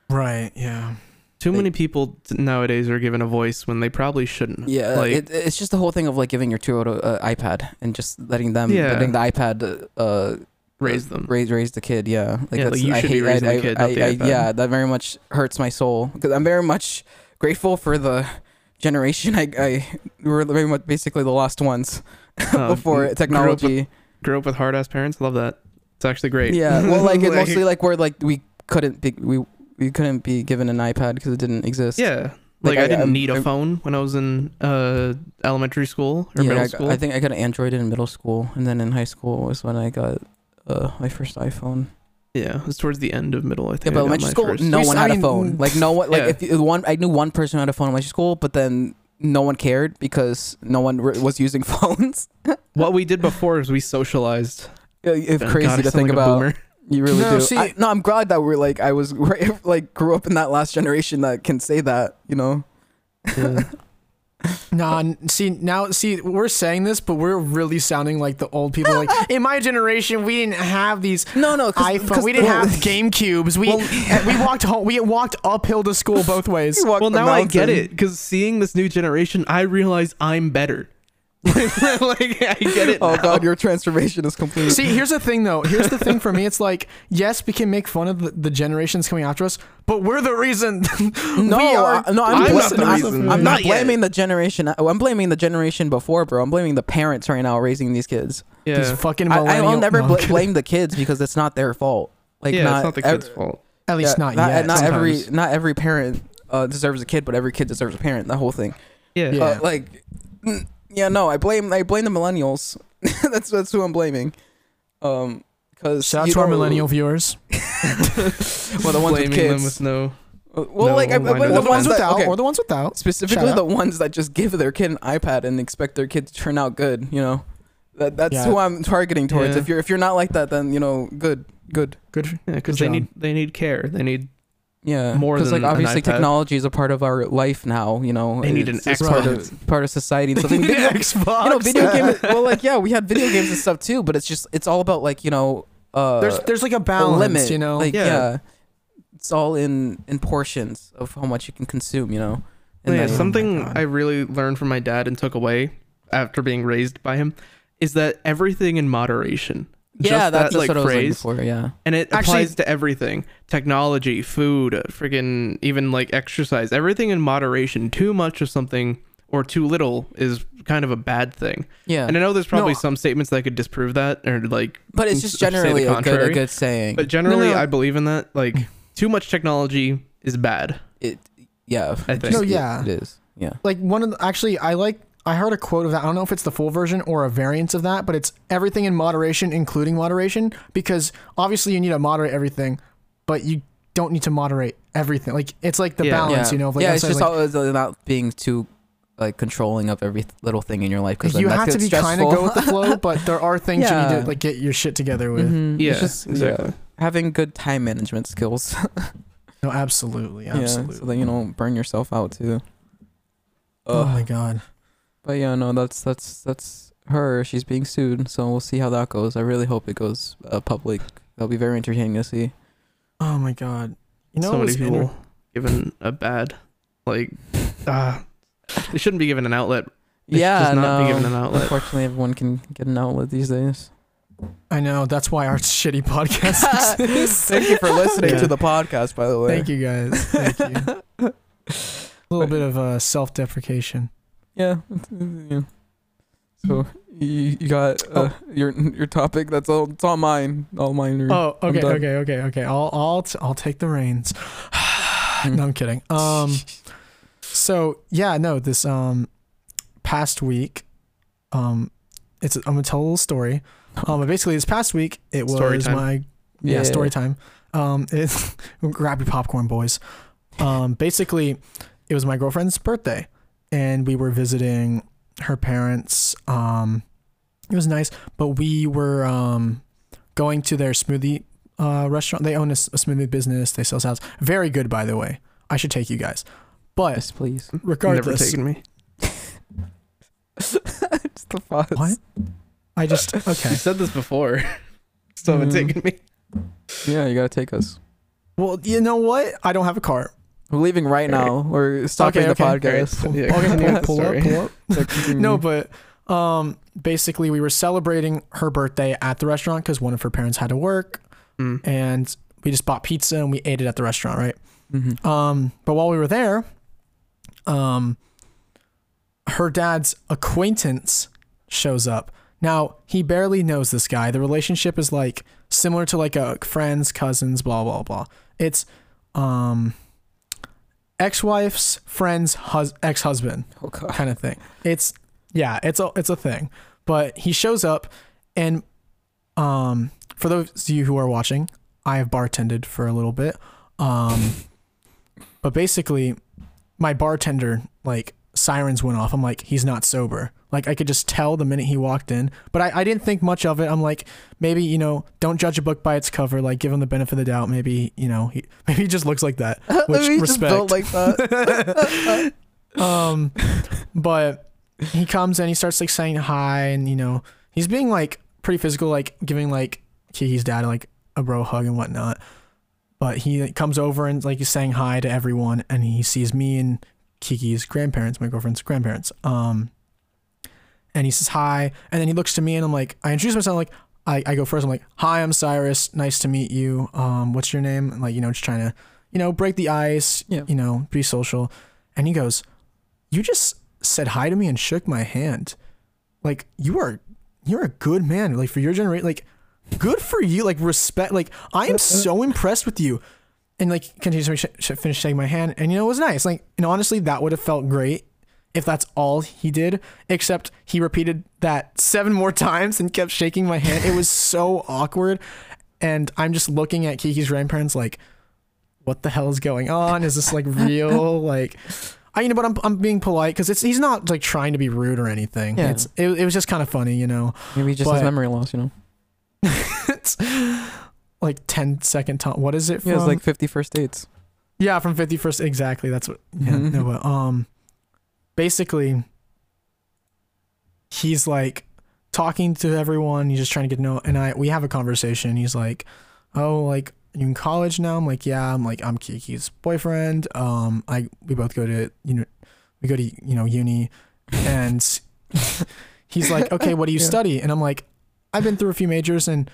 Right. Yeah. Too many people nowadays are given a voice when they probably shouldn't. Yeah, like it, it's just the whole thing of like giving your two-year-old a uh, iPad and just letting them, Yeah. letting the iPad uh, raise them. raise raise the kid yeah Yeah, like, you I should be hate- raising I, the kid, I, not the I- yeah that very much hurts my soul because i'm very much grateful for the generation <laughs> i i we were very much basically the lost ones Um, <laughs> before with- technology Grew up with hard ass parents. Love that. It's actually great. yeah well <laughs> like it mostly like where like we couldn't be we we couldn't be given an ipad because it didn't exist Yeah. Like, Like, I, I- didn't I'm- need a phone when I was in uh, elementary school or yeah, middle I, school. I think i got an android in middle school and then in high school was when i got uh my first iphone yeah, it was towards the end of middle. I think. Yeah, but I elementary my school, first. no We s- one I had a phone. Like no one, like Yeah. if you, one, I knew one person who had a phone in elementary school, but then no one cared because no one re- was using <laughs> phones. What we did before is we socialized. It's Oh, crazy God, to think like about. You really No, do. see- I, no, I'm glad that we're like I was <laughs> like grew up in that last generation that can say that. You know. Yeah. <laughs> Nah, see now, see we're saying this, but we're really sounding like the old people. Like <laughs> in my generation, we didn't have these No, no, iPhone. We didn't have <laughs> Game Cubes. We eh, we walked home. We walked uphill to school both ways. <laughs> well, now I get it because seeing this new generation, I realize I'm better. <laughs> like I get it. Oh now. God, your transformation is complete. See, here's the thing, though. Here's the thing for me. It's like, yes, we can make fun of the, the generations coming after us, but we're the reason. <laughs> No, we are. I- no, I'm, I'm not the I'm- reason. I'm not Not yet. blaming the generation. I'm blaming the generation before, bro. I'm blaming the parents right now raising these kids. Yeah, These fucking I, millennial. I'll never no, bl- blame the kids because it's not their fault. Like yeah, not, it's not the ev- kid's fault. At least yeah, not, not yet. Not every not every parent uh, deserves a kid, but every kid deserves a parent. That whole thing. Yeah, Yeah. Uh, like, yeah, no, I blame I blame the millennials. <laughs> that's that's who I'm blaming. Um, because Shout out to our millennial viewers. <laughs> well, the ones with blaming them kids. with no. Well, no like I, I blame the the ones ones that, without. okay, Or the ones without. specifically Shout the out. ones that just give their kid an iPad and expect their kid to turn out good. You know, that that's Yeah. who I'm targeting towards. Yeah. If you're if you're not like that, then you know, good, good. Good. for- Yeah, because they need they need care. They need Yeah, More because like obviously technology is a part of our life now. You know, They need It's an just part of part of society. And stuff. video, Xbox. you know, video game. <laughs> Well, like yeah, we had video games and stuff too, but it's just it's all about like you know uh there's there's like a a balance, limit, you know. Like Yeah. yeah. it's all in in portions of how much you can consume. You know. And yeah, then- something God. I really learned from my dad and took away after being raised by him is that everything in moderation. Yeah, Just that's, that like what I was saying phrase, before. Yeah. and it Actually- applies to everything: technology, food, friggin' even like exercise. Everything in moderation. Too much of something or too little is kind of a bad thing. Yeah. And I know there's probably No. some statements that could disprove that or like, but it's just say the generally a good a good saying. but generally no. I believe in that. Like, <clears throat> too much technology is bad. it yeah. I think. No, just- yeah. It is. Yeah. like one of the, actually I like I heard a quote of that. I don't know if it's the full version or a variance of that, but it's everything in moderation, including moderation, because obviously you need to moderate everything, but you don't need to moderate everything. Like it's like the Yeah. balance, yeah. you know. Like, yeah, it's just like, always not being too like controlling of every little thing in your life because you have to be kind of go with the flow, <laughs> but there are things you need to like get your shit together with. Mhm. Yeah, just, exactly. yeah, having good time management skills. <laughs> No, absolutely, yeah, absolutely. so that you don't burn yourself out too. oh Ugh. my god. But yeah, no, that's that's that's her. She's being sued, so we'll see how that goes. I really hope it goes uh, public. That'll be very entertaining to see. Oh my god. You know, so it many people inter- given a bad, like, ah, they shouldn't be given an outlet. They should yeah, just not no. be given an outlet. Unfortunately, everyone can get an outlet these days. I know that's why our shitty podcast exists. <laughs> Thank you for listening Yeah. to the podcast, by the way. Thank you guys. Thank you. <laughs> A little bit of uh, self-deprecation. Yeah. <laughs> yeah. So you, you got uh, your your topic. That's all. It's all mine. All mine. are- Oh, okay, okay, okay, okay. I'll I'll t- I'll take the reins. <sighs> no, I'm kidding. <laughs> Um, so yeah, no, this um past week, um, it's I'm gonna tell a little story. <laughs> Um, but basically, this past week it was my yeah, story time. Um, grab your popcorn, boys. Um, basically, it was my girlfriend's birthday, and we were visiting her parents. Um, it was nice, but we were um going to their smoothie uh restaurant. They own a smoothie business. They sell salads. Very good, by the way. I should take you guys. But Yes, please. Never taken me. <laughs> it's the pause. What? I just okay. <laughs> You said this before. Still haven't Mm. taken me. Yeah, you gotta take us. Well, you know what? I don't have a car. We're leaving right now. We're stopping Okay, the okay. podcast. Alright, yeah, Okay, pull, pull up, <laughs> pull up. Continue. No, but um, basically, we were celebrating her birthday at the restaurant because one of her parents had to work, Mm. and we just bought pizza and we ate it at the restaurant, right? Mhm. Um, but while we were there, um, her dad's acquaintance shows up. Now he barely knows this guy. The relationship is like similar to like a friends, cousins, blah blah blah. It's um, ex-wife's friend's hus- ex-husband Oh kind of thing. It's yeah, it's a it's a thing. But he shows up and um for those of you who are watching, I have bartended for a little bit. Um but basically my bartender like sirens went off. I'm like, he's not sober. Like I could just tell the minute he walked in. But I, I didn't think much of it. I'm like, maybe, you know, don't judge a book by its cover, like give him the benefit of the doubt. Maybe, you know, he <laughs> maybe he just looks like that. <laughs> Which He respect. built like that. <laughs> um but he comes and he starts like saying hi and you know he's being like pretty physical like giving like kiki's dad like a bro hug and whatnot but he like, comes over and like he's saying hi to everyone and he sees me and kiki's grandparents my girlfriend's grandparents um and he says hi and then he looks to me and i'm like i introduce myself like i, I go first i'm like hi i'm cyrus nice to meet you um what's your name and, like you know just trying to you know break the ice Yeah. you know be social and he goes you just said hi to me and shook my hand. Like you are you're a good man. Like for your generation, like good for you. Like respect. Like I am <laughs> so impressed with you. And like continues to sh- sh- finish shaking my hand. And you know it was nice. Like and honestly, that would have felt great if that's all he did. Except he repeated that seven more times and kept shaking my hand. It was so awkward. And I'm just looking at Kiki's grandparents like, what the hell is going on? Is this like real? <laughs> like, I you know, but I'm I'm being polite because it's he's not like trying to be rude or anything. Yeah. It's it, it was just kind of funny, you know. Maybe just But- has memory loss. You know. it's <laughs> like 10 second time. What is it from? Yeah, it's like 50 first dates. yeah, from 51st. Exactly. That's what. Yeah. Mhm. no, but um, basically, he's like talking to everyone. He's just trying to get to know. And I we have a conversation. He's like, "Oh, like you in college now?" I'm like, "Yeah." I'm like, "I'm Kiki's boyfriend." Um, I we both go to you know we go to you know uni, and <laughs> he's like, "Okay, what do you <laughs> Yeah. study?" And I'm like, "I've been through a few majors and."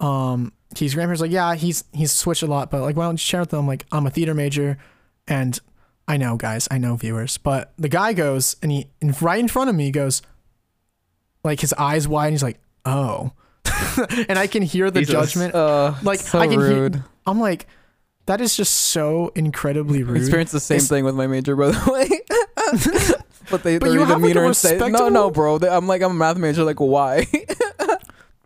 Um, his grandparents like, yeah, he's he's switched a lot, but like, why don't you share with them? Like, I'm a theater major, and I know, guys, I know viewers, but the guy goes and he and right in front of me goes, like his eyes wide, and he's like, oh, <laughs> and I can hear the Jesus. judgment. Uh, Like, so I can hear- rude. I'm like, that is just so incredibly I rude. experienced the same It's- thing with my major, by the <laughs> way. <laughs> but they, But they're you even have, like, a meaner and say, no, no, bro. They, I'm like, I'm a math major. Like, why?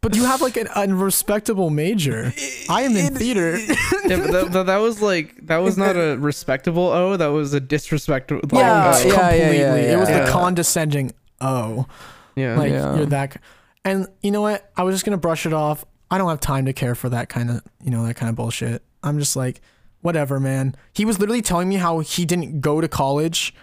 But you have like an unrespectable major. I am in theater. <laughs> yeah, but that, that, that was like that was not a respectable O. That was a disrespectful. Like, Yeah, O. yeah, yeah, completely. yeah, It was yeah. the condescending oh. yeah. Like Yeah. you're that and you know what? I was just gonna brush it off. I don't have time to care for that kind of you know, that kind of bullshit. I'm just like, whatever, man. He was literally telling me how he didn't go to college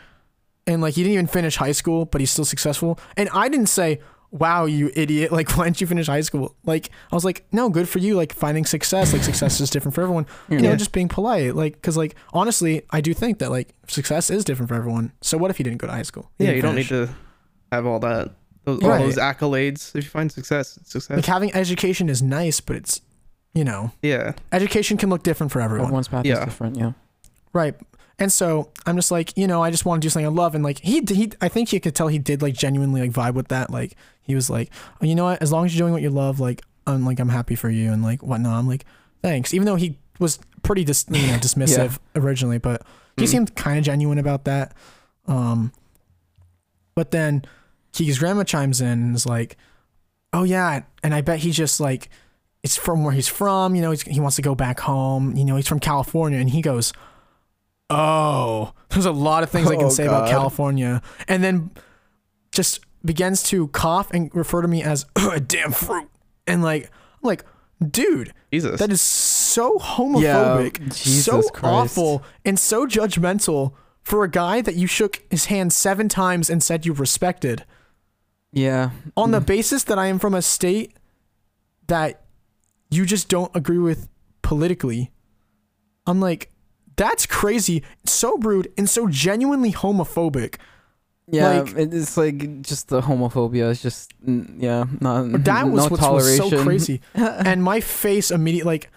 and like he didn't even finish high school, but he's still successful. And I didn't say, Wow, you idiot, like <laughs> why didn't you finish high school? Like I was like, No, good for you, like finding success. Like success is different for everyone. You know, just being polite. Like because like honestly, I do think that like success is different for everyone. So what if he didn't go to high school? He yeah, didn't you don't need to have all that. Those, all Right. those accolades. If you find success, it's success. like having education is nice, but it's you know yeah. education can look different for everyone. Everyone's path Yeah. is different. Yeah. Right. And so I'm just like, you know, I just want to do something I love. And like, he, he, I think you could tell he did like genuinely like vibe with that. Like, he was like, oh, you know what? As long as you're doing what you love, like, I'm like, I'm happy for you and like whatnot. I'm like, thanks. Even though he was pretty dis, you know, <laughs> dismissive originally, but he Mm. seemed kind of genuine about that. Um, but then Kiki's grandma chimes in and is like, oh yeah. And I bet he just like, it's from where he's from. You know, he's, he wants to go back home. You know, he's from California. And he goes, oh, there's a lot of things I can Oh, say about California. And then just begins to cough and refer to me as <clears throat> a damn fruit. And like, I'm like, dude, Jesus. that is so homophobic, Jesus so Christ. awful, and so judgmental for a guy that you shook his hand seven times and said you respected Yeah. on the Mm. basis that I am from a state that you just don't agree with politically. I'm like, that's crazy, so rude, and so genuinely homophobic. Yeah, Like- it's like just the homophobia is just yeah, not That was no was so crazy. <laughs> and my face immediately, like,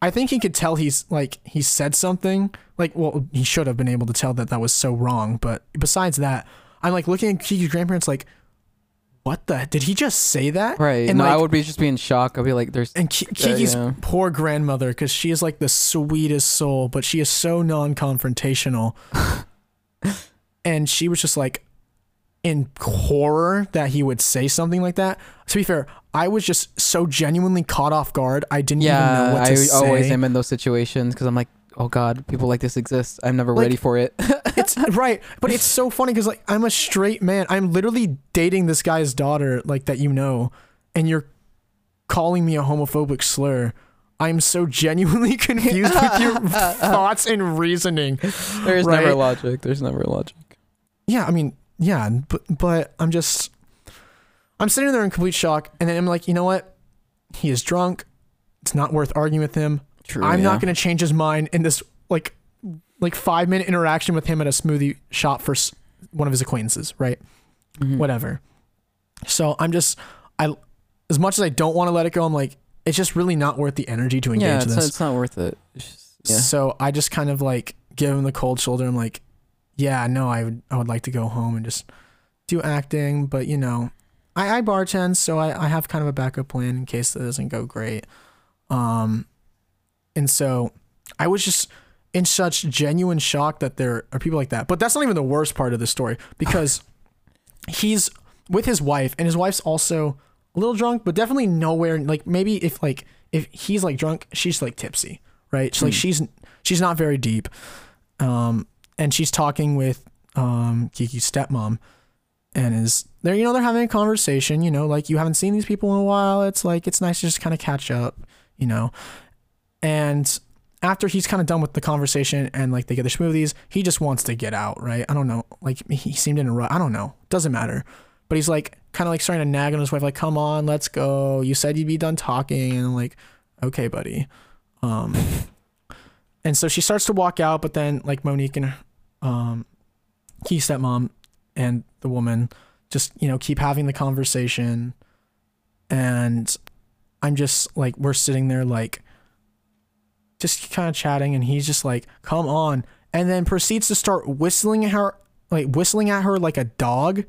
I think he could tell he's like he said something. Like, well, he should have been able to tell that that was so wrong. But besides that, I'm like looking at Kiki's grandparents, like, what the? Did he just say that? Right. And no, I would be just be in shock. I'd be like, "There's And Ki- Kiki's yeah. poor grandmother, because she is like the sweetest soul, but she is so non-confrontational. <laughs> and she was just like in horror that he would say something like that. To be fair, I was just so genuinely caught off guard. I didn't even know yeah." what to I say. always am in those situations because I'm like, "Oh God, people like this exist. I'm never Like- ready for it." <laughs> it's right, but it's so funny because like I'm a straight man. I'm literally dating this guy's daughter, like that you know, and you're calling me a homophobic slur. I'm so genuinely <laughs> confused with your <laughs> thoughts and reasoning. There's never logic. There's never logic. Yeah, I mean, yeah, but but I'm just I'm sitting there in complete shock, and then I'm like, you know what? He is drunk. It's not worth arguing with him. True. I'm yeah. not going to change his mind in this like like five minute interaction with him at a smoothie shop for one of his acquaintances, right? Mhm. Whatever. So I'm just I as much as I don't want to let it go, I'm like it's just really not worth the energy to engage Yeah, in it's, this. not, it's not worth it. Just, yeah. So I just kind of like give him the cold shoulder. I'm like, yeah, no, I would I would like to go home and just do acting, but you know, I, I bartend, so I, I have kind of a backup plan in case that doesn't go great. Um and so I was just in such genuine shock that there are people like that. But that's not even the worst part of the story because <laughs> he's with his wife and his wife's also a little drunk, but definitely nowhere like maybe if like if he's like drunk, she's like tipsy, right? So like Hmm. she's she's not very deep. Um and she's talking with um Kiki's stepmom and is they're you know they're having a conversation, you know, like you haven't seen these people in a while. It's like it's nice to just kind of catch up, you know. And after he's kind of done with the conversation and like they get their smoothies, he just wants to get out, right? I don't know. Like he seemed in a rut. I don't know. Doesn't matter. But he's like kind of like starting to nag on his wife, like, "Come on, let's go. You said you'd be done talking," and I'm like, "Okay, buddy." Um, and so she starts to walk out, but then like Monique and um, Key stepmom and the woman just you know keep having the conversation, and I'm just like we're sitting there like just kind of chatting, and he's just like, "Come on," and then proceeds to start whistling at her, like whistling at her like a dog,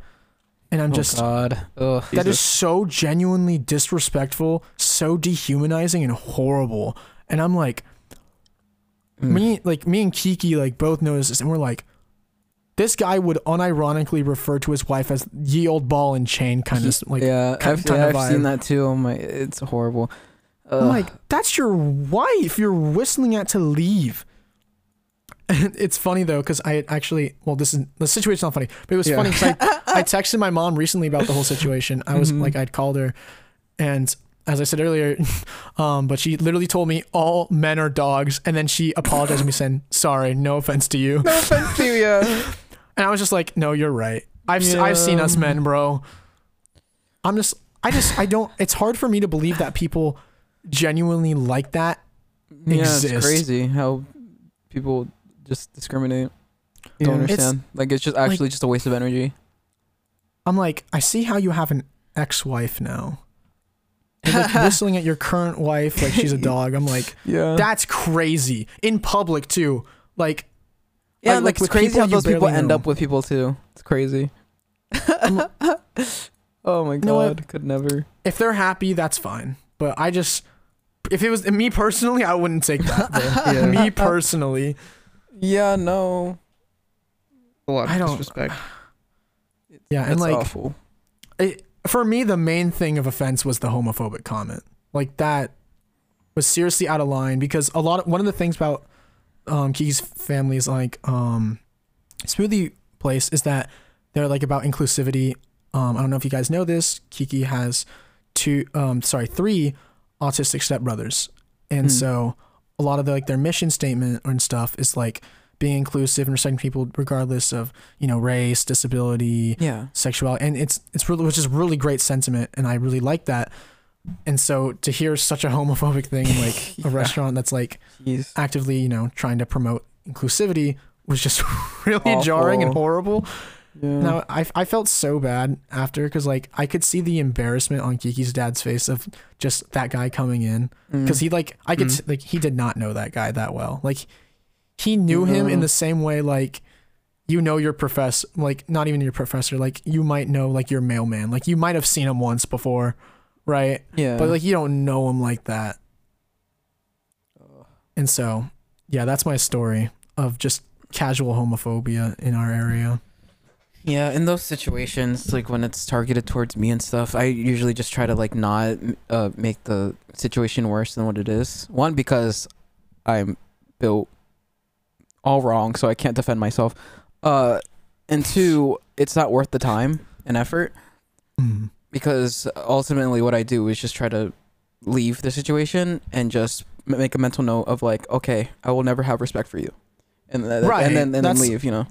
and I'm Oh, just God. Ugh. that is so genuinely disrespectful, so dehumanizing and horrible. And I'm like, Mm. me, like me and Kiki, like both noticed this, and we're like, this guy would unironically refer to his wife as ye old ball and chain kind of like. yeah, ki- I've, kind yeah, of I've seen that too. Oh my, it's horrible. I'm like, that's your wife. You're whistling at to leave. And <laughs> it's funny though, because I actually, well, this is the situation's not funny, but it was Yeah. funny because I, <laughs> I texted my mom recently about the whole situation. I was Mhm. like, I'd called her, and as I said earlier, <laughs> um, but she literally told me all men are dogs, and then she apologized to me saying, "Sorry, no offense to you," no offense to you, yeah. and I was just like, "No, you're right. I've s I've seen us men, bro. I'm just, I just, I don't. It's hard for me to believe that people genuinely like that Yeah, it's crazy how people just discriminate. Yeah. Don't It's- understand. like it's just actually just a waste of energy. I'm like, I see how you have an ex-wife now. Like <laughs> whistling at your current wife like she's a dog. I'm like, Yeah. that's crazy in public too. Like, yeah, like- like, it's crazy how those people end know. up with people too. It's crazy. <laughs> oh my god, could never. if they're happy, that's fine. But I just, if it was me personally, I wouldn't take that. <laughs> Yeah. Me personally, Yeah, no. A lot of I don't- disrespect. yeah, and like awful. it, for me, the main thing of offense was the homophobic comment. Like that was seriously out of line because a lot of one of the things about um Kiki's family is like um smoothie place is that they're like about inclusivity. Um I don't know if you guys know this. Kiki has two um sorry, three autistic stepbrothers. And Hmm. so a lot of the, like their mission statement and stuff is like being inclusive and respecting people regardless of, you know, race, disability, Yeah. sexuality and it's it's really which is really great sentiment and I really like that. And so to hear such a homophobic thing in <laughs> like a restaurant that's like Jeez. actively, you know, trying to promote inclusivity was just <laughs> really jarring and horrible. Yeah. Now I, I felt so bad after because like I could see the embarrassment on Kiki's dad's face of just that guy coming in Mm. because he like I could Mm. like he did not know that guy that well. Like he knew him in the same way like you know your professor like not even your professor like you might know like your mailman like you might have seen him once before, right? yeah. But like you don't know him like that. And so, yeah, that's my story of just casual homophobia in our area. Yeah, in those situations, like when it's targeted towards me and stuff, I usually just try to like not uh, make the situation worse than what it is. One, because I'm built all wrong, so I can't defend myself. Uh, and two, it's not worth the time and effort Mm. because ultimately, what I do is just try to leave the situation and just make a mental note of like, okay, I will never have respect for you, and th- Right, and then and then leave. You know.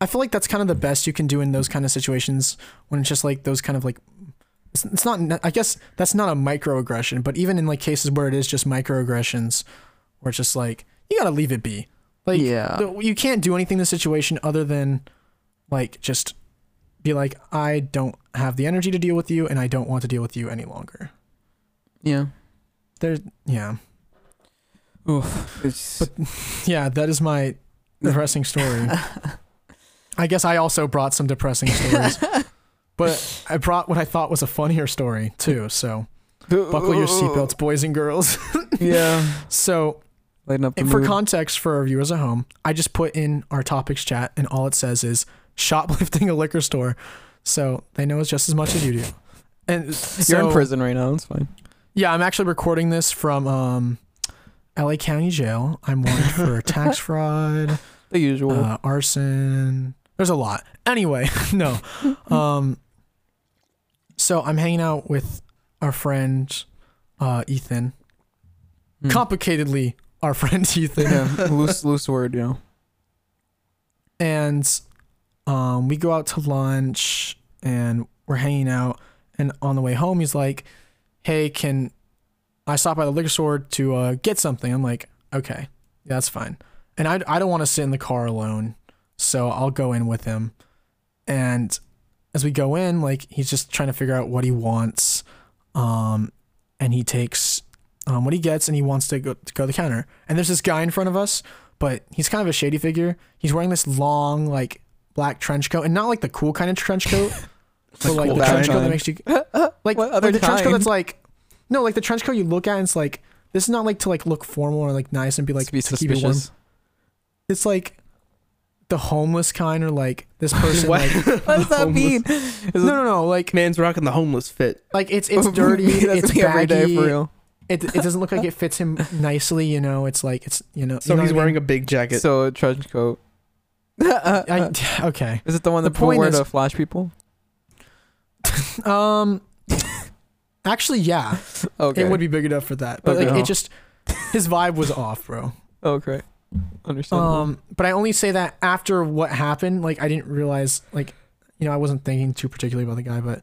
I feel like that's kind of the best you can do in those kind of situations when it's just like those kind of like it's, it's not I guess that's not a microaggression, but even in like cases where it is just microaggressions where it's just like you got to leave it be. Like yeah. the- you can't do anything in the situation other than like just be like I don't have the energy to deal with you and I don't want to deal with you any longer. Yeah. There yeah. Oof. It's, But <laughs> yeah, that is my depressing story. <laughs> I guess I also brought some depressing stories. <laughs> But I brought what I thought was a funnier story too. So buckle your uh, seatbelts, boys and girls. Yeah. So, Lighten up and for mood. context for our viewers at home, I just put in our topics chat, and all it says is shoplifting a liquor store. So they know it's just as much as you do. And You're in prison right now. It's fine. Yeah, I'm actually recording this from um, LA County Jail. I'm wanted for <laughs> tax fraud, The usual. uh, arson. There's a lot. Anyway, <laughs> no. Um, so I'm hanging out with our friend uh, Ethan. Hmm. Complicatedly, our friend <laughs> Ethan, yeah. loose, loose word. You know. and um, we go out to lunch, and we're hanging out, and on the way home, he's like, "Hey, can I stop by the liquor store to uh, get something?" I'm like, "Okay, yeah, that's fine." And I I don't want to sit in the car alone, so I'll go in with him. And as we go in, like he's just trying to figure out what he wants, um, and he takes um, what he gets, and he wants to go to go to the counter. And there's this guy in front of us, but he's kind of a shady figure. He's wearing this long like black trench coat, and not like the cool kind of trench coat, <laughs> but like cool the trench coat that makes you <laughs> like, What other like the trench coat that's like no, like the trench coat you look at and it's like this is not like to like look formal or like nice and be like to be to keep it warm. suspicious. It's like the homeless kind or like this <laughs> person What? like What does that Homeless. mean? no no no like Man's rocking the homeless fit. like it's it's dirty That's it's me every day baggy for real. It, it doesn't look like it fits him <laughs> nicely you know it's like it's you know So you know he's what I wearing mean? a big jacket. So a trench coat. <laughs> I, <laughs> okay Is it the one The that people wear is- to flash people? um actually yeah Okay. it would be big enough for that but Okay. like it just his vibe was off bro Okay. Understandable. Um, but I only say that after what happened. Like I didn't realize, like, you know, I wasn't thinking too particularly about the guy, but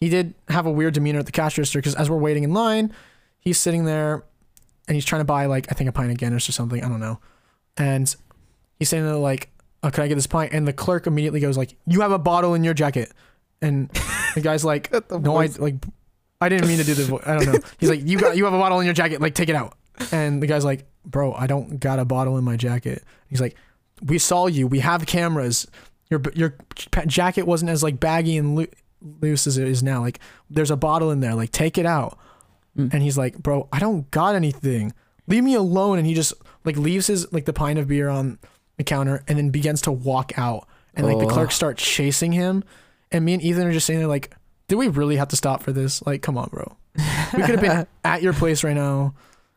he did have a weird demeanor at the cash register because as we're waiting in line, he's sitting there and he's trying to buy like I think a pint of Guinness or something. I don't know, and he's saying there like, oh, "Can I get this pint?" And the clerk immediately goes like, "You have a bottle in your jacket," and the guy's like, <laughs> the no, I like I didn't mean to do the vo- I don't know. <laughs> He's like, you got you have a bottle in your jacket, like take it out. And the guy's like, bro, I don't got a bottle in my jacket. He's like, we saw you. We have cameras. Your your jacket wasn't as like baggy and loo- loose as it is now. Like there's a bottle in there. Like take it out. Mm. And he's like, bro, I don't got anything. Leave me alone. And he just like leaves his like the pint of beer on the counter and then begins to walk out. And like the Oh. clerks start chasing him. And me and Ethan are just sitting there like, did we really have to stop for this? Like, come on, bro. We could have been <laughs> at your place right now,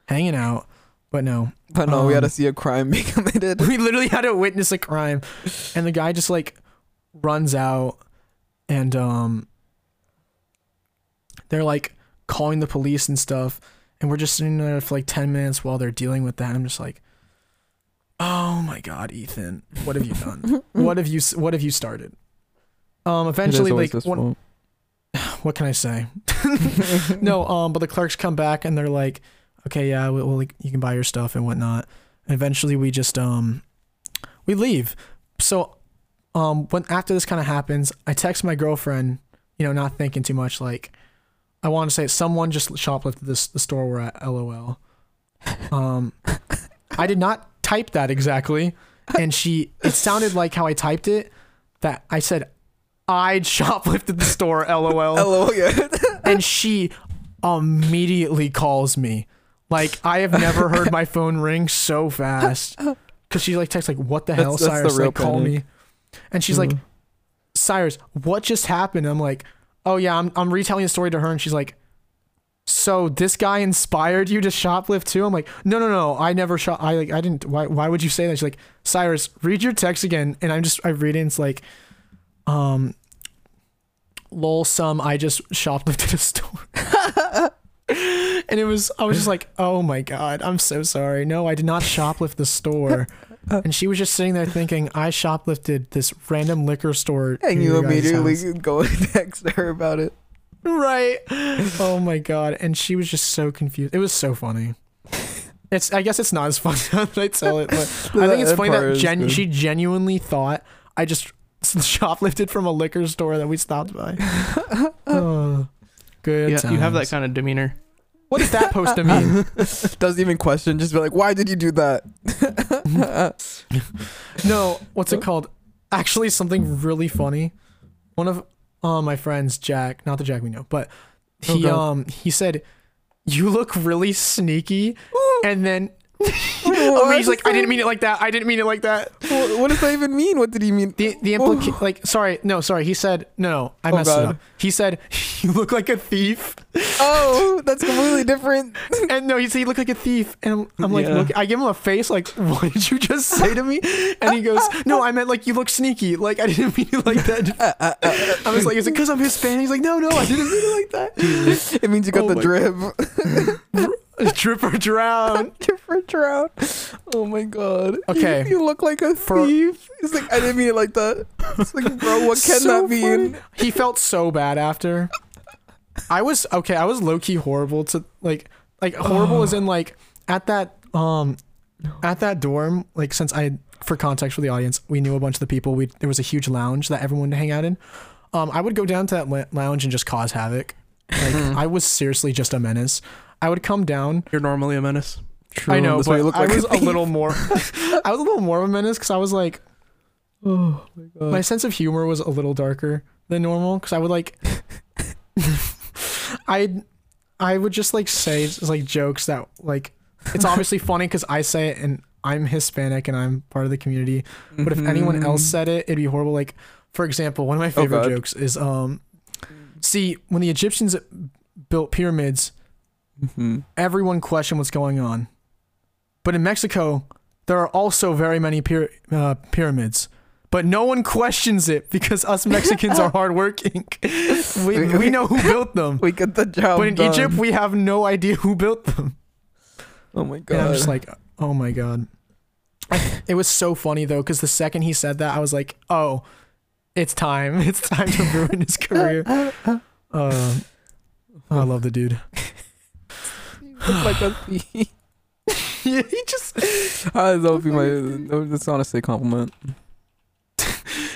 hanging out, but no. But no, we had to um, see a crime be committed. <laughs> We literally had to witness a crime, and the guy just like runs out, and um, they're like calling the police and stuff, and we're just sitting there for like ten minutes while they're dealing with that. I'm just like, oh my god, Ethan, what have you done? <laughs> what have you What have you started? Um, eventually, like, his one, <sighs> what can I say? <laughs> no, um, but the clerks come back and they're like, okay, yeah, well, well, like, you can buy your stuff and whatnot. And eventually, we just um, we leave. So, um, when after this kind of happens, I text my girlfriend, you know, not thinking too much, like, I want to say someone just shoplifted this the store we're at. LOL. Um, I did not type that exactly, and she. It sounded like how I typed it. That I said, I shoplifted the store. LOL <laughs> LOL, yeah. and she immediately calls me. Like I have never heard my phone ring so fast. Cause she like texts like, "What the hell, That's- that's the Cyrus? real Like, call panic. me." And she's like, Mhm. "Cyrus, what just happened?" I'm like, "Oh yeah, I'm I'm retelling the story to her." And she's like, "So this guy inspired you to shoplift too?" I'm like, "No, no, no. I never shop. I like I didn't. Why why would you say that?" She's like, "Cyrus, read your text again." And I'm just I read it. and It's like, um, lol, some I just shoplifted a store. <laughs> and it was I was just like, oh my god, I'm so sorry. No, I did not shoplift the store. <laughs> Uh, and she was just sitting there thinking, I shoplifted this random liquor store. And you immediately house." go and <laughs> text her about it. right. Oh my god. And she was just so confused. It was so funny. It's I guess it's not as funny <laughs> now that I tell it, but <laughs> I think it's funny that gen- she genuinely thought I just shoplifted from a liquor store that we stopped by. oh, good. Yeah, you have that kind of demeanor. What is that supposed to mean? <laughs> Doesn't even question, just be like, why did you do that? <laughs> No, what's it called? Actually, something really funny. One of uh, my friends, Jack, not the Jack we know, but Oh, he God. um he said, "You look really sneaky," and then <laughs> Oh, oh, he's like, "I didn't mean it like that. I didn't mean it like that." What, what does that even mean? What did he mean? The the implica- like sorry no sorry he said no no I Oh, messed it up. He said <laughs> you look like a thief, Oh, <laughs> that's completely different. and no he said you look like a thief, and I'm, I'm like Yeah. look I give him a face like what did you just say to me? And he goes no I meant like you look sneaky like I didn't mean it like that. I was like is it because I'm Hispanic? He's like no no I didn't mean it like that. it means you got Oh the drip. <laughs> Drip or drown. <laughs> Different drown. Oh my god. Okay. You, you look like a For- thief. It's like I didn't mean it like that. It's like, bro, what can So that mean? funny. He felt so bad after. I was okay. I was low key horrible to like like horrible as in like at that um at that dorm like since I for context for the audience we knew a bunch of the people we there was a huge lounge that everyone would hang out in. Um, I would go down to that lounge and just cause havoc. Like <laughs> I was seriously just a menace. I would come down. You're normally a menace. True, I know, that's but why you I like was a thief. little more. <laughs> <laughs> I was a little more of a menace because I was like <sighs> Oh my god. my sense of humor was a little darker than normal because I would like <laughs> I I would just like say just, like jokes that like it's obviously funny because I say it and I'm Hispanic and I'm part of the community. But if anyone else said it, it'd be horrible. Like for example, one of my favorite God. jokes is um see when the Egyptians built pyramids, Mhm. everyone questioned what's going on. But in Mexico, there are also very many pyra- uh, pyramids. But no one questions it because us Mexicans are <laughs> hardworking. we, we know who <laughs> built them. we get the job. But in done. Egypt, we have no idea who built them. oh my god. And I'm just like, oh my God. It was so funny though, because the second he said that, I was like, oh, it's time. <laughs> It's time to ruin his career. Um, I love the dude. Like a <sighs> thief. <laughs> yeah, he just Ah, that would be my. That's honestly a compliment. <laughs>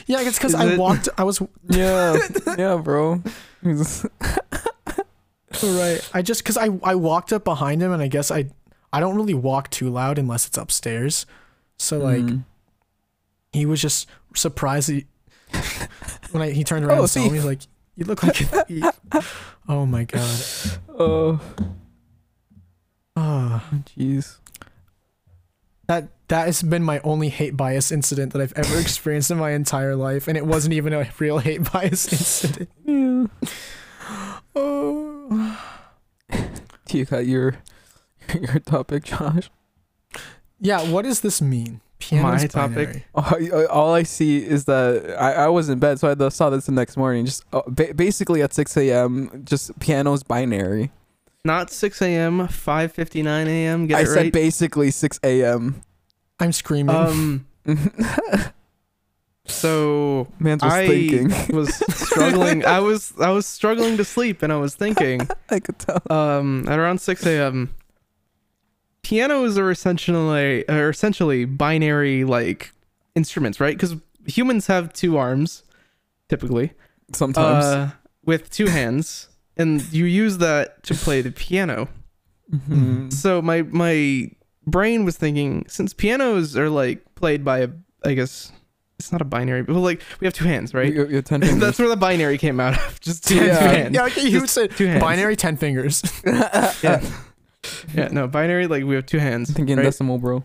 Yeah, it's because I it- walked. I was <laughs> Yeah, yeah, bro. Right. I just because I I walked up behind him, and I guess I I don't really walk too loud unless it's upstairs. So like Mm. he was just surprised he, when I, he turned around Oh, and saw me. thief. He's like, "You look like a thief." oh my god. Oh, Ah, jeez. that that has been my only hate bias incident that I've ever <laughs> experienced in my entire life, and it wasn't even a real hate bias <laughs> incident. Yeah. <sighs> Oh. You got your <laughs> your topic, Josh. Yeah, what does this mean? Piano's My topic? binary. All I, all I see is that I, I was in bed, so I saw this the next morning. Just uh, ba- basically at 6 a.m., just piano's binary. Not 6 a.m. 5:59 a.m. Get I it said right. basically 6 a.m. I'm screaming. um. <laughs> So Man's was I thinking. was struggling. I was I was struggling to sleep, and I was thinking, <laughs> I could tell. um, at around 6 a.m. Pianos are essentially are essentially binary like instruments, right? Because humans have two arms, typically, Sometimes. uh, with two hands, and you use that to play the piano. Mhm. So my my brain was thinking, since pianos are like played by a, I guess it's not a binary, but like we have two hands, right? You- you have 10 <laughs> fingers. That's where the binary came out of. Just two, Yeah. two hands. yeah, okay, you Just said two hands. binary ten fingers. <laughs> Yeah. yeah, no, binary, like we have two hands. thinking right? decimal, bro.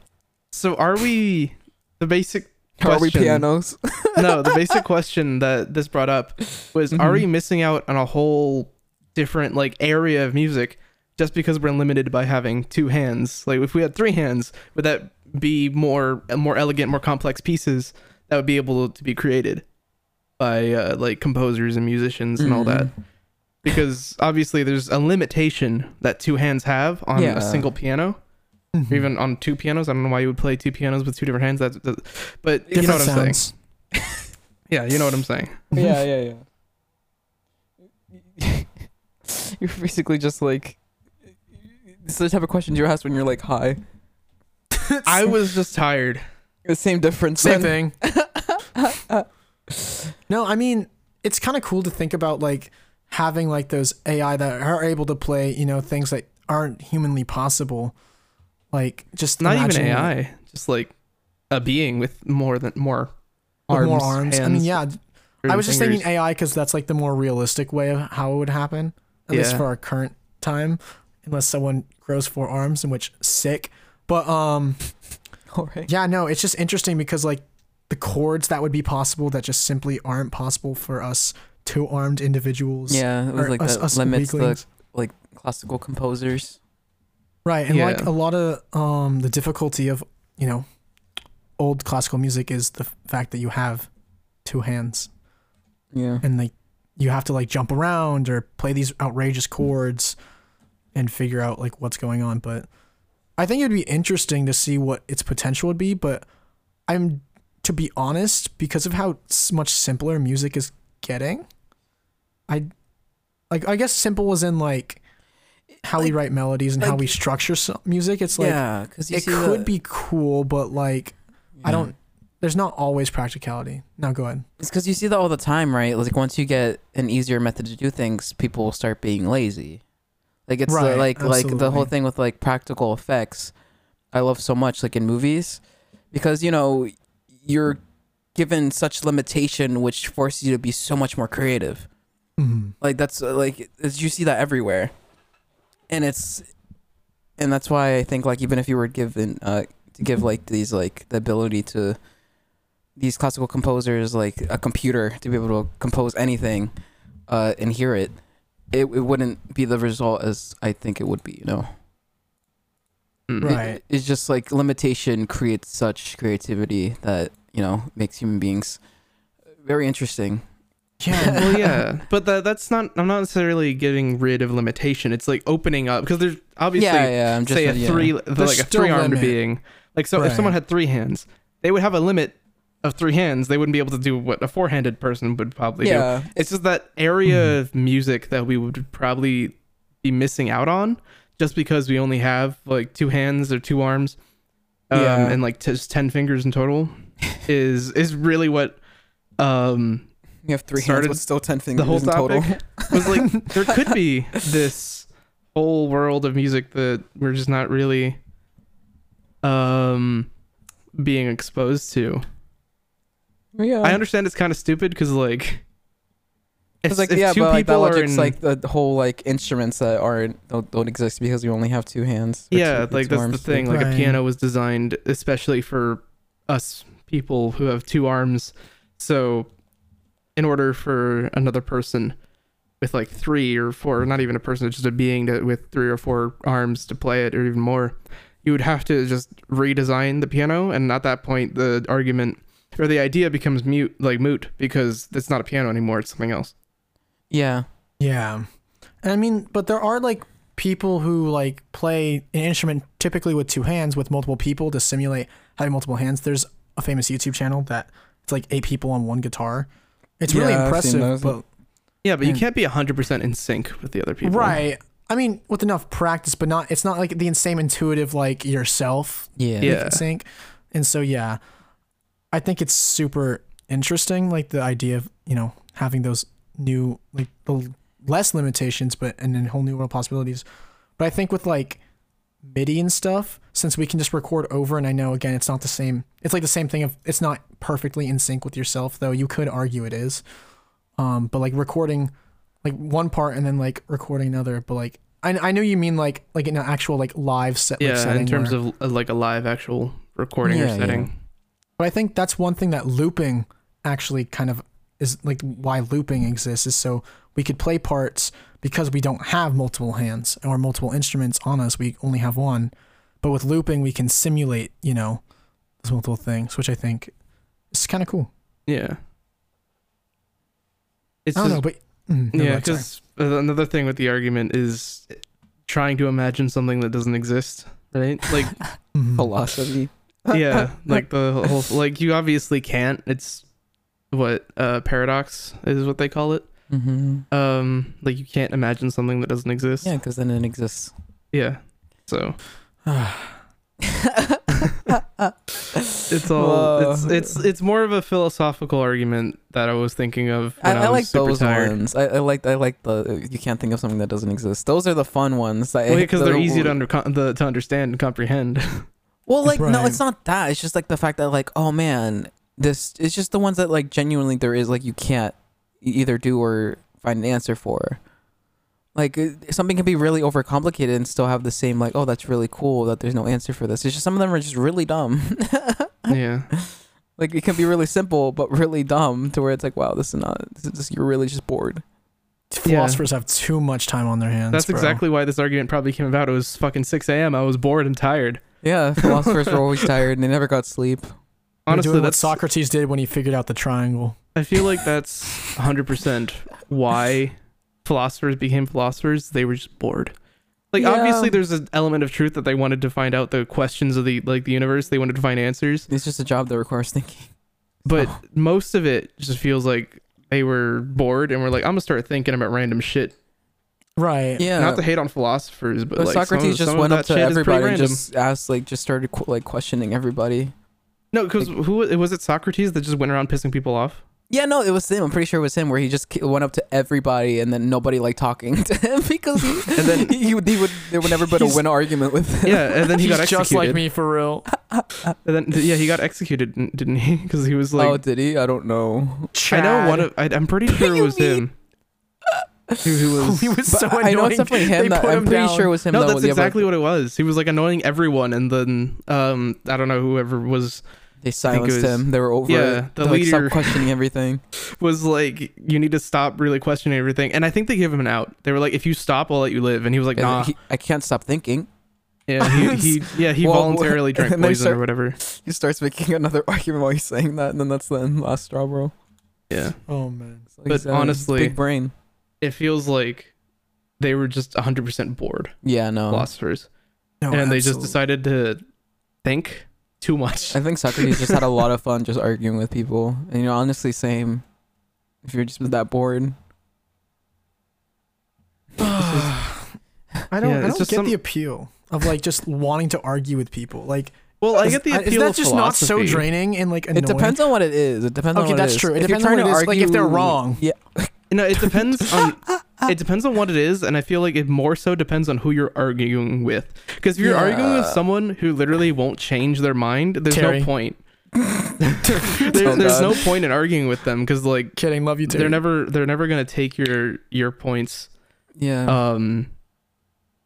So are we the basic Are we question- pianos? no, the basic <laughs> question that this brought up was are we Mhm. missing out on a whole different like area of music just because we're limited by having two hands? Like if we had three hands, would that be more more elegant, more complex pieces that would be able to be created by uh, like composers and musicians and all that? Mhm. Because obviously there's a limitation that two hands have on Yeah. a single piano, or even on two pianos. I don't know why you would play two pianos with two different hands. That's, that, but you know Different what I'm saying. Yeah, you know what I'm saying. <laughs> yeah, yeah, yeah. <laughs> <laughs> you're basically just like. This is the type of questions you ask when you're like high. <laughs> I was just tired. The same difference. Same then. thing. <laughs> no, I mean it's kind of cool to think about like having like those AI that are able to play, you know, things that aren't humanly possible. Like just Not even imagining AI, just like a being with more than more arms. more arms. I mean, yeah, I was just fingers. thinking AI because that's like the more realistic way of how it would happen, at least for our current time. Unless someone grows four arms, in which sick. But um, <laughs> All right. yeah, no, it's just interesting because like the chords that would be possible that just simply aren't possible for us two armed individuals. Yeah, it was like us- that us limits the like classical composers. Right, and like a lot of um the difficulty of you know old classical music is the fact that you have two hands Yeah. and like you have to like jump around or play these outrageous chords and figure out like what's going on. But I think it'd be interesting to see what its potential would be. But I'm to be honest, because of how much simpler music is getting, I like I guess simple was in like how we write melodies and how we structure music. It's like yeah, it could be cool, but like I don't. There's not always practicality. Now go ahead. It's because you see that all the time, right? Like once you get an easier method to do things, people will start being lazy. Like it's the- Right, like like the whole thing with like practical effects. I love so much like in movies because you know you're given such limitation, which forces you to be so much more creative. Mm-hmm. Like that's uh, like it's, you see that everywhere, and it's and that's why I think like even if you were given uh to give like these like the ability to these classical composers like a computer to be able to compose anything uh and hear it it, it wouldn't be the result as I think it would be you know Mm. Right. It- it's just like limitation creates such creativity that you know makes human beings very interesting Yeah. <laughs> well, yeah, but that that's not. I'm not necessarily getting rid of limitation. It's like opening up because there's obviously yeah yeah I'm just say a yeah. three the, like a three armed limit. being. Like so, if someone had three hands, they would have a limit of three hands. They wouldn't be able to do what a four-handed person would probably do. yeah It's just that area Mhm. of music that we would probably be missing out on just because we only have like two hands or two arms um, Yeah. and like t- just 10 fingers in total <laughs> is is really what um You have three Started hands, but still ten fingers the whole in total. topic <laughs> was like there could be this whole world of music that we're just not really um being exposed to. Yeah. I understand it's kind of stupid because like It's like if yeah, two but like that people are logic's in- like the, the whole like instruments that aren't don't, don't exist because you only have two hands. yeah two- like two that's the thing like a piano was designed especially for us people who have two arms. So in order for another person with like three or four not even a person just a being to, with three or four arms to play it or even more you would have to just redesign the piano. And at that point the argument or the idea becomes mute like moot because it's not a piano anymore it's something else yeah Yeah. And I mean, but there are like people who like play an instrument typically with two hands with multiple people to simulate having multiple hands. There's a famous YouTube channel that it's like eight people on one guitar. It's really Yeah, I've impressive, but yeah but you can't be 100% in sync with the other people right. I mean, with enough practice, but not it's not like the same intuitive like yourself yeah Yeah. in sync. And so yeah, I think it's super interesting, like the idea of you know having those new like the less limitations, but and then whole new world possibilities. But I think with like MIDI and stuff, since we can just record over, and I know again it's not the same. It's like the same thing of it's not perfectly in sync with yourself, though. You could argue it is. Um, but like recording, like one part and then like recording another, but like. I, I know you mean like like in an actual like live set like, yeah setting in terms where- of like a live actual recording or setting. yeah. Setting But I think that's one thing that looping actually kind of is like why looping exists is so we could play parts because we don't have multiple hands or multiple instruments on us. We only have one. But with looping, we can simulate, you know, those multiple things, which I think is kind of cool. Yeah. It's I don't just, know, but mm, no, yeah, go ahead, because another thing with the argument is trying to imagine something that doesn't exist, right? Like, <laughs> Mhm. philosophy. Yeah, <laughs> like the whole <laughs> like you obviously can't. It's what uh paradox is what they call it. mm-hmm. Um, like you can't imagine something that doesn't exist. yeah because then it exists Yeah. So it's all <sighs> Whoa. it's it's it's more of a philosophical argument that I was thinking of. I, I, I like those tired. ones. I, I like I like the you can't think of something that doesn't exist. Those are the fun ones. Well, because they're easy to under the, to understand and comprehend. <laughs> Well, like no, it's not that. It's just like the fact that like oh man, this it's just the ones that like genuinely there is like you can't either do or find an answer for. Like something can be really overcomplicated and still have the same like oh that's really cool that there's no answer for this. It's just some of them are just really dumb. <laughs> yeah. like it can be really simple but really dumb to where it's like wow this is not this is just, you're really just bored. Philosophers have too much time on their hands. That's bro. exactly why this argument probably came about. It was fucking 6 a.m. I was bored and tired. Yeah, philosophers were always <laughs> tired and they never got sleep. Honestly, doing what that's Socrates did when he figured out the triangle. I feel like that's 100% why philosophers became philosophers. They were just bored. Like Yeah. obviously there's an element of truth that they wanted to find out the questions of the like the universe. They wanted to find answers. It's just a job that requires thinking. But Oh. <laughs> most of it just feels like they were bored and were like, I'm gonna start thinking about random shit. Right. Yeah. Not to hate on philosophers, but But like some Socrates of- just some of went that up to shit is pretty everybody and random. just asked, like, just started qu- like questioning everybody. No, because who was it? Socrates that just went around pissing people off. Yeah, no, it was him. I'm pretty sure it was him where he just went up to everybody and then nobody liked talking <laughs> to him because he And then- <laughs> he, would he would there would never been a He's- win argument with him. Yeah, and then he He's got executed. just like me for real. <laughs> And then yeah, he got executed, didn't he? Because he was like, oh, did he? I don't know. I know one of. I, I'm pretty sure it you was him. Who, who <laughs> was? he was so annoying. I know it's definitely him. They That, put I'm him pretty down. sure it was him. no, though, that's the other- exactly what it was. He was like annoying everyone, and then um, I don't know whoever was They silenced was- him. They were over yeah, it. the They, like, leader- questioning everything. <laughs> was like, you need to stop really questioning everything. And I think they gave him an out. They were like, if you stop, I'll let you live. And he was like, And nah. he- I can't stop thinking. yeah, he, he <laughs> yeah he Well, voluntarily drank poison start- or whatever. He starts making another argument while he's saying that, and then that's the last straw, bro. Yeah, Oh man. So But he's, uh, honestly- big brain. It feels like they were just 100 percent bored Yeah, no. philosophers, No, and they just decided to think too much. I think Socrates just had a lot of fun just arguing with people, and you know, honestly, same. If you're just that bored, <sighs> I don't. Yeah, I don't just get some- the appeal of like just wanting to argue with people. Like, Well, I is, get the is appeal that of just not so draining and like annoying? it depends on what it is. It depends on Okay, what that's it is. true. It if depends you're on trying what to it is, like, if they're wrong. Yeah, <laughs> No, it depends on it depends on what it is, and I feel like it more so depends on who you're arguing with. Because if you're arguing with someone who literally won't change their mind, there's Terry. no point. <laughs> there, Oh, there's no point in arguing with them because like Kidding. Love you too. they're never they're never gonna take your your points yeah. um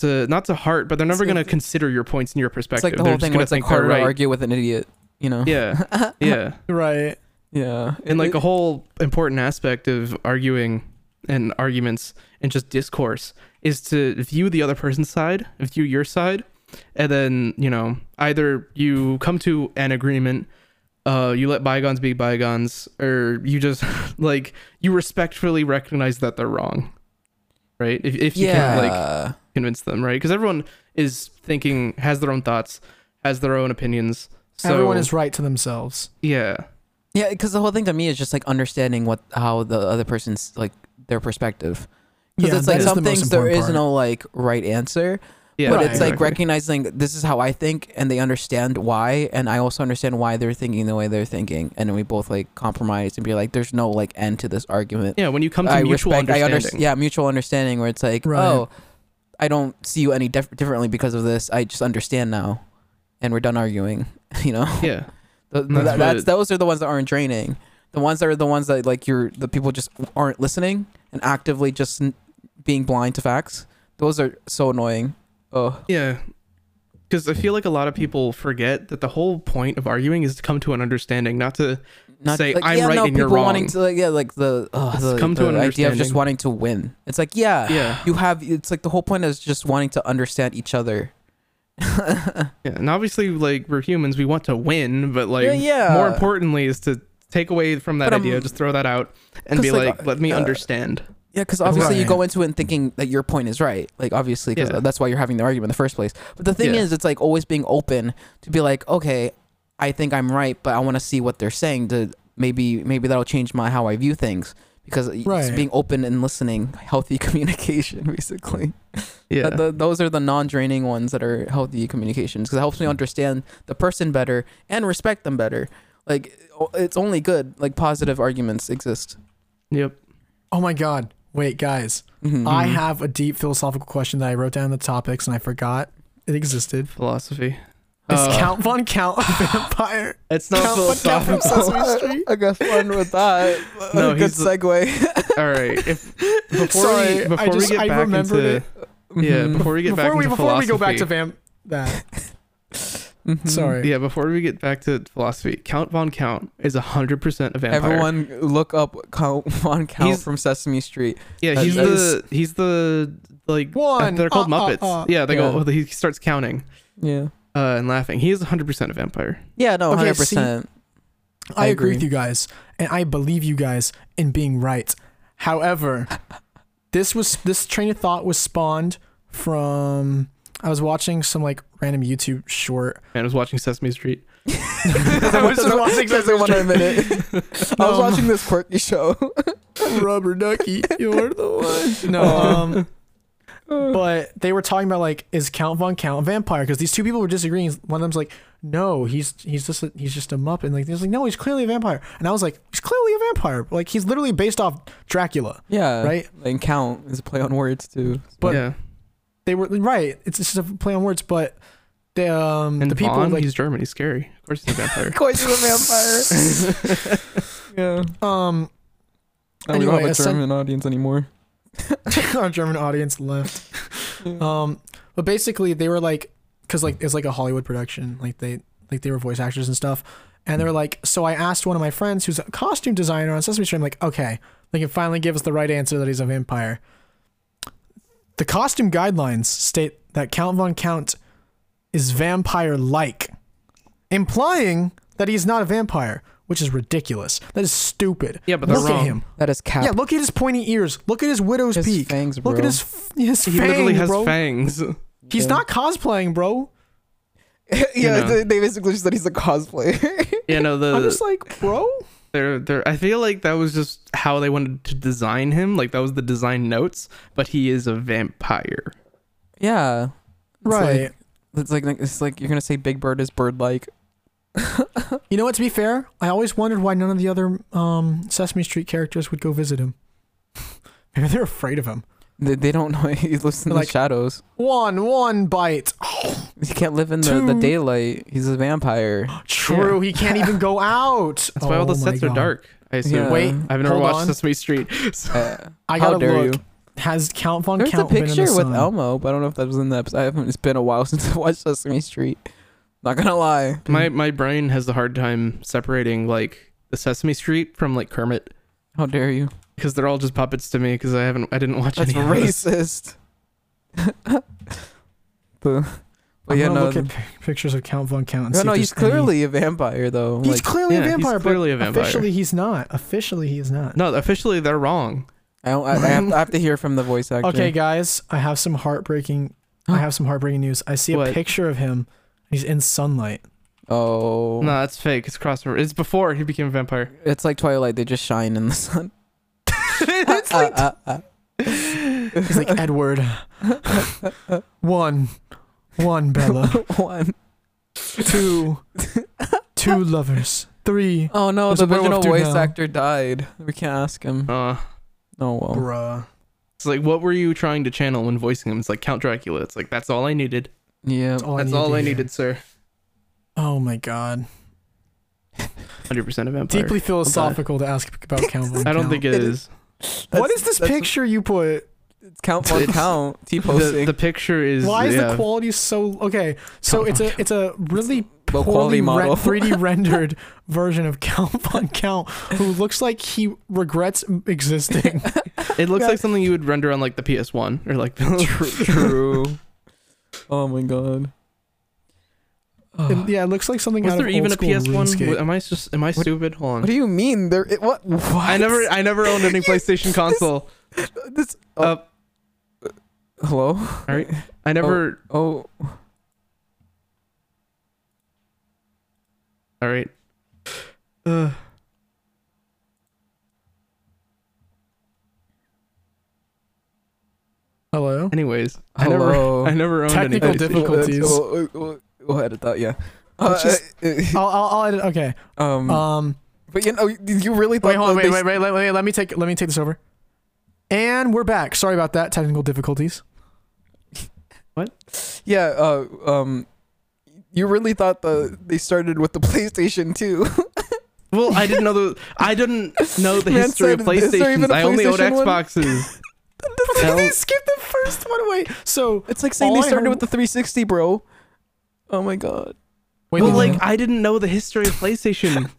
to not to heart, but they're never It's gonna like- consider your points in your perspective. it's perspective. like the They're whole thing gonna where it's like think they're harder to right. argue with an idiot. You know. Yeah, <laughs> yeah. right. Yeah. and like It- a whole important aspect of arguing and arguments and just discourse is to view the other person's side view your side and then you know either you come to an agreement uh you let bygones be bygones or you just <laughs> like you respectfully recognize that they're wrong right if, if you yeah. can like convince them right because everyone is thinking has their own thoughts has their own opinions so Everyone is right to themselves. yeah Yeah, because the whole thing to me is just like understanding what how the other person's like their perspective. Because Yeah, it's that like is some the most things there important is part. no like right answer, yeah but Right. it's like exactly. recognizing this is how I think, and they understand why, and I also understand why they're thinking the way they're thinking, and then we both like compromise and be like, there's no like end to this argument. yeah when you come to I mutual respect, I understanding understand. Yeah, mutual understanding where it's like, Right. oh, I don't see you any dif- differently because of this. I just understand now, and we're done arguing. <laughs> You know. yeah Th- That's that- that's those are the ones that aren't draining. The ones that are the ones that like you're the people just aren't listening and actively just n- being blind to facts. Those are so annoying. Oh, Yeah. Because I feel like a lot of people forget that the whole point of arguing is to come to an understanding, not to not say, like, "I'm right and you're people wanting to like, yeah, like the, uh, the, come to the an idea of just wanting to win. It's like yeah, yeah. you have. It's like the whole point is just wanting to understand each other. <laughs> Yeah. And obviously, like, we're humans, we want to win, but, like, Yeah, yeah. more importantly is to take away from that But, um, idea, just throw that out and be like, like, let me uh, understand. Yeah, because obviously you go into it and thinking that your point is right. Like obviously, because Yeah. that's why you're having the argument in the first place. But the thing Yeah. is, it's like always being open to be like, okay, I think I'm right, but I want to see what they're saying. To maybe maybe that'll change my how I view things. Because it's Right. being open and listening, healthy <laughs> communication, basically. Yeah. That- the- those are the non-draining ones that are healthy communications because it helps me understand the person better and respect them better. Like it's only good. Like positive arguments exist. yep. Oh my god. Wait, guys. Mhm. I have a deep philosophical question that I wrote down in the topics and I forgot it existed. Philosophy. Is Uh, Count Von Count a vampire? <laughs> It's not Count Von Count from. Sesame Street? <laughs> I got fun with that. No, good he's the- segue. <laughs> All right. If before Sorry, we before I just we get I back into it. yeah, Mhm. before we get before back we into before we go back to vamp that. Mhm. Sorry. Yeah, before we get back to philosophy, Count Von Count is hundred percent a vampire. Everyone look up Count Von Count He's- from Sesame Street. yeah, he's that the he's the like One. They're called Uh, uh, Muppets. uh. yeah, they Yeah. go. He starts counting Yeah. Uh, and laughing. He is hundred percent a vampire. Yeah, no, Okay, hundred percent. I, I agree agree. with you guys, and I believe you guys in being right. However, this was this train of thought was spawned from I was watching some like random YouTube short. Man, I was watching Sesame Street. <laughs> <laughs> I was just watching Doesn't want to. I was Um, watching this quirky show. Rubber Ducky, you're the one. <laughs> No, um, but they were talking about like is Count Von Count a vampire? Because these two people were disagreeing. One of them's like, no, he's he's just a, he's just a muppet. And like he's like, no, he's clearly a vampire. And I was like, he's clearly a vampire. Like he's literally based off Dracula. yeah, Right. And count is a play on words too. But yeah, they were right. It's just a play on words, but the um and the people Vaughn, like he's German. He's scary. Of course, he's a vampire. <laughs> Of course, he's a vampire. <laughs> yeah. <laughs> um I don't have a a sen- German audience anymore. <laughs> our German audience left. <laughs> Um, but basically they were like, because like it's like a Hollywood production, like they like they were voice actors and stuff, and they were like, so I asked one of my friends who's a costume designer on Sesame Street, I'm like, okay, they can finally give us the right answer that he's a vampire. The costume guidelines state that Count Von Count is vampire-like, implying that he's not a vampire, which is ridiculous. That is stupid. Yeah, but they're look wrong. at him. That is cap. Yeah, look at his pointy ears. Look at his widow's his peak. fangs, bro. Look at his f- his He fang, literally has bro. fangs. He's Yeah. not cosplaying, bro. <laughs> yeah, you know. they they basically just said he's a cosplayer. <laughs> Yeah, no, I'm just like, bro. they're they're. I feel like that was just how they wanted to design him. Like that was the design notes. But he is a vampire. yeah. It's Right. Like, it's like it's like you're gonna say Big Bird is bird like. <laughs> you know what? To be fair, I always wondered why none of the other um, Sesame Street characters would go visit him. <laughs> Maybe they're afraid of him. They, they don't know <laughs> he lives in Like- the shadows. One, one bite. <gasps> He can't live in the, the Two. daylight. He's a vampire. True, he can't even go out. That's why all the Oh my sets are dark. I assume. Yeah. Wait, I've never hold watched on. Sesame Street. So. Uh, I how gotta dare look. you? Has Count Von There's Count a been in picture the with sun? Elmo, but I don't know if that was in the episode. I haven't. It's been a while since I watched Sesame Street. Not gonna lie. My my brain has a hard time separating like the Sesame Street from like Kermit How dare you? because they're all just puppets to me because I haven't I didn't watch That's any of those. racist. <laughs> but, but I'm yeah, gonna no. look the- at pi- pictures of Count Von Count. And no, see no, if he's there's any- clearly a vampire though. He's like, clearly Yeah, a he's vampire. clearly but a vampire. Officially, he's not. Officially, he is not. No, officially they're wrong. I, don't, I, I, have to, I have to hear from the voice actor. Okay, guys, I have some heartbreaking. I have some heartbreaking news. I see a What? picture of him. He's in sunlight. Oh, No, that's fake. It's crossover. It's before he became a vampire. it's like Twilight. They just shine in the sun. <laughs> it's Uh, uh, uh. He's like Edward. one, one Bella. <laughs> One. Two, <laughs> two lovers. Three. Oh no, There's the a werewolf original voice now. actor died. We can't ask him. Uh, Oh well. Bruh. it's like what were you trying to channel when voicing him? It's like Count Dracula. It's like that's all I needed. Yeah. That's all that's I, all I needed, sir. Oh my god. Hundred percent of vampire. Deeply philosophical to ask about <laughs> Count Von I don't Count. think it It is. What is this that's- picture you put? It's count one It's- count. T The, posting. the picture is Why is yeah. the quality so okay? So Count it's Von a it's a really Low poorly quality re- model. <laughs> 3D rendered version of Count Von Count, who looks like he regrets existing. It looks Yeah. like <laughs> something you would render on like the PS1 or like the True. Oh my god. And, yeah, it looks like something Was out there of even old a PS1? school Am I just am I What- stupid? Hold on. What do you mean? There. It, what? What? I never I never owned any PlayStation console. This. Oh, Uh, hello. all right. I never. Oh. All right. Uh, Hello. anyways, I Hello. never <laughs> I never owned Technical PlayStation. difficulties. We'll, we'll, we'll edit that. Yeah. Let's just- uh, <laughs> I'll, I'll, I'll edit. Okay. um. Um. but you know, you really thought Wait, hold on. that Wait, wait, wait, wait, wait. Let me take. Let me take this over. And we're back. Sorry about that. Technical difficulties. <laughs> What? Yeah. Uh. Um. You really thought the they started with the PlayStation 2. Well, I didn't know the I didn't know the history of said, "Is there even PlayStations. a I only owned PlayStation one?" Xboxes. Hell- <laughs> they skipped the first one away. So It's like saying All they I started heard- with the 360, bro. Oh my god. wait. Well, wait, like I didn't know the history of PlayStation.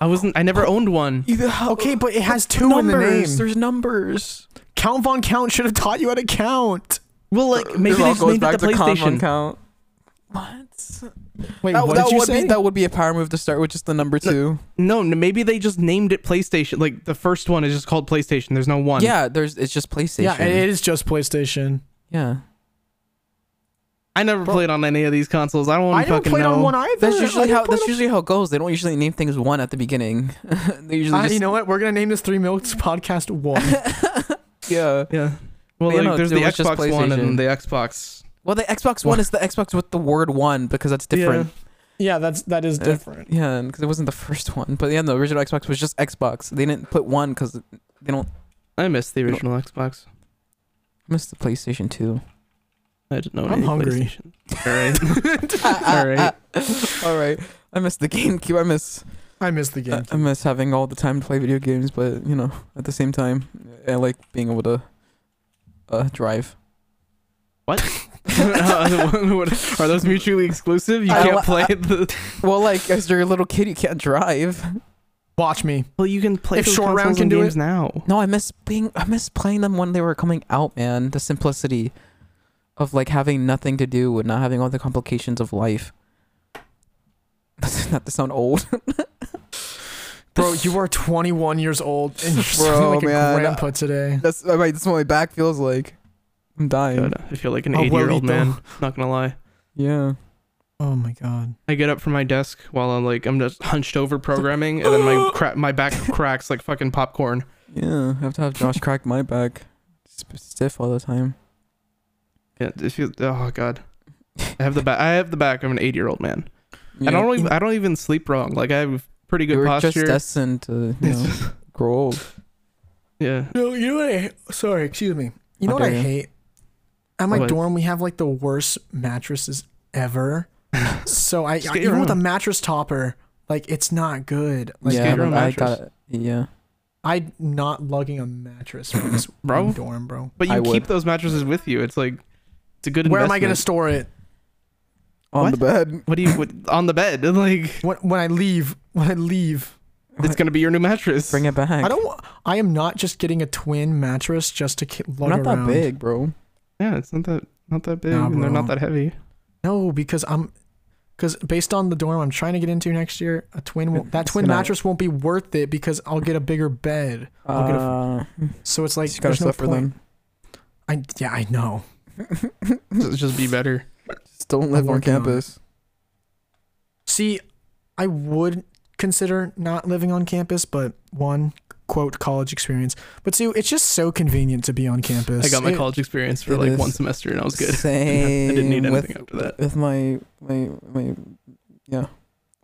I wasn't. I never owned one. You, how, okay, but it has two in the numbers. name. There's numbers. Count Von Count should have taught you how to count. Well, like maybe It they just goes named it the to Con Von PlayStation. Count. What? Wait, That, what that did you would say? be that would be a power move to start with just the number two. No, n- maybe they just named it PlayStation. Like the first one is just called PlayStation. There's no one. Yeah, there's it's just PlayStation. yeah, it is just PlayStation. yeah. I never Bro. played on any of these consoles. I don't I want to never fucking played know. on one either. That's I usually didn't how that's on- usually how it goes. They don't usually name things one at the beginning. <laughs> they usually Uh, just you know what? We're gonna name this Three Milks <laughs> Podcast One. <laughs> yeah. Yeah. Well, like, know, there's the was just Xbox One and the Xbox. Well, the Xbox One is the Xbox with the word one because that's different. yeah, that's that is Uh, different. Yeah, because it wasn't the <laughs> first one. But yeah, the original Xbox was just Xbox. They didn't put one because they don't I missed the original Xbox. I miss the PlayStation 2. I didn't know I'm any hungry. PlayStation. <laughs> All right. <laughs> All right. All right. I miss the GameCube. I miss I missed the game. I miss having all the time to play video games, but you know, at the same time, I like being able to uh drive. What- <laughs> Are those mutually exclusive? You can't wa- play the. <laughs> Well, like as you're a little kid, you can't drive. Watch me. Well, you can play If those Short Round consoles can do games it- now. No, I miss being I miss playing them when they were coming out, man. The simplicity of like having nothing to do and not having all the complications of life. <laughs> not to sound old. Bro, you are 21 years old and you're Bro, sounding like man, a grandpa today. That's I mean, that's what my back feels like. I'm dying. God, I feel like an Oh, 80 year old man. <laughs> Not gonna lie. Yeah. Oh my god. I get up from my desk while I'm like I'm just hunched over programming, and then my <gasps> cra- my back cracks like fucking popcorn. Yeah. I have to have Josh crack my back. Stiff all the time. Yeah, it feels. Oh god. I have the back. I have the back of an eight year old man. Yeah. I don't. Even, I don't even sleep wrong. Like I have pretty you good were posture. just destined to you <laughs> know, grow old. yeah. No, you know what I sorry, excuse me. You know what I you. hate? At my What? dorm we have like the worst mattresses ever. <laughs> so I, Just I get your even with a mattress topper, like it's not good. Like yeah, your own I got yeah. I'm not lugging a mattress from this <laughs> Bro. dorm, bro. But you I keep would. those mattresses with you. It's like it's a good. Where am I gonna store it? On What? the bed. What do you what, on the bed? <laughs> Like When when I leave, when I leave. it's gonna be your new mattress. Bring it back. I don't I am not just getting a twin mattress just to ki- lug I'm not around. that big, bro. Yeah, it's not that not that big, Nah, and they're not that heavy. No, because I'm because based on the dorm I'm trying to get into next year, a twin won't, that It's twin gonna- mattress won't be worth it because I'll get a bigger bed. I'll get a- Uh, So it's like you gotta there's no suffer point. I yeah I know. <laughs> Just, just be better. Just don't live on working on campus. See, I would consider not living on campus, but one quote college experience. But two, it's just so convenient to be on campus. I got my It- college experience for like one semester, and I was good. <laughs> Same. I didn't need with, anything after that. With my my my yeah.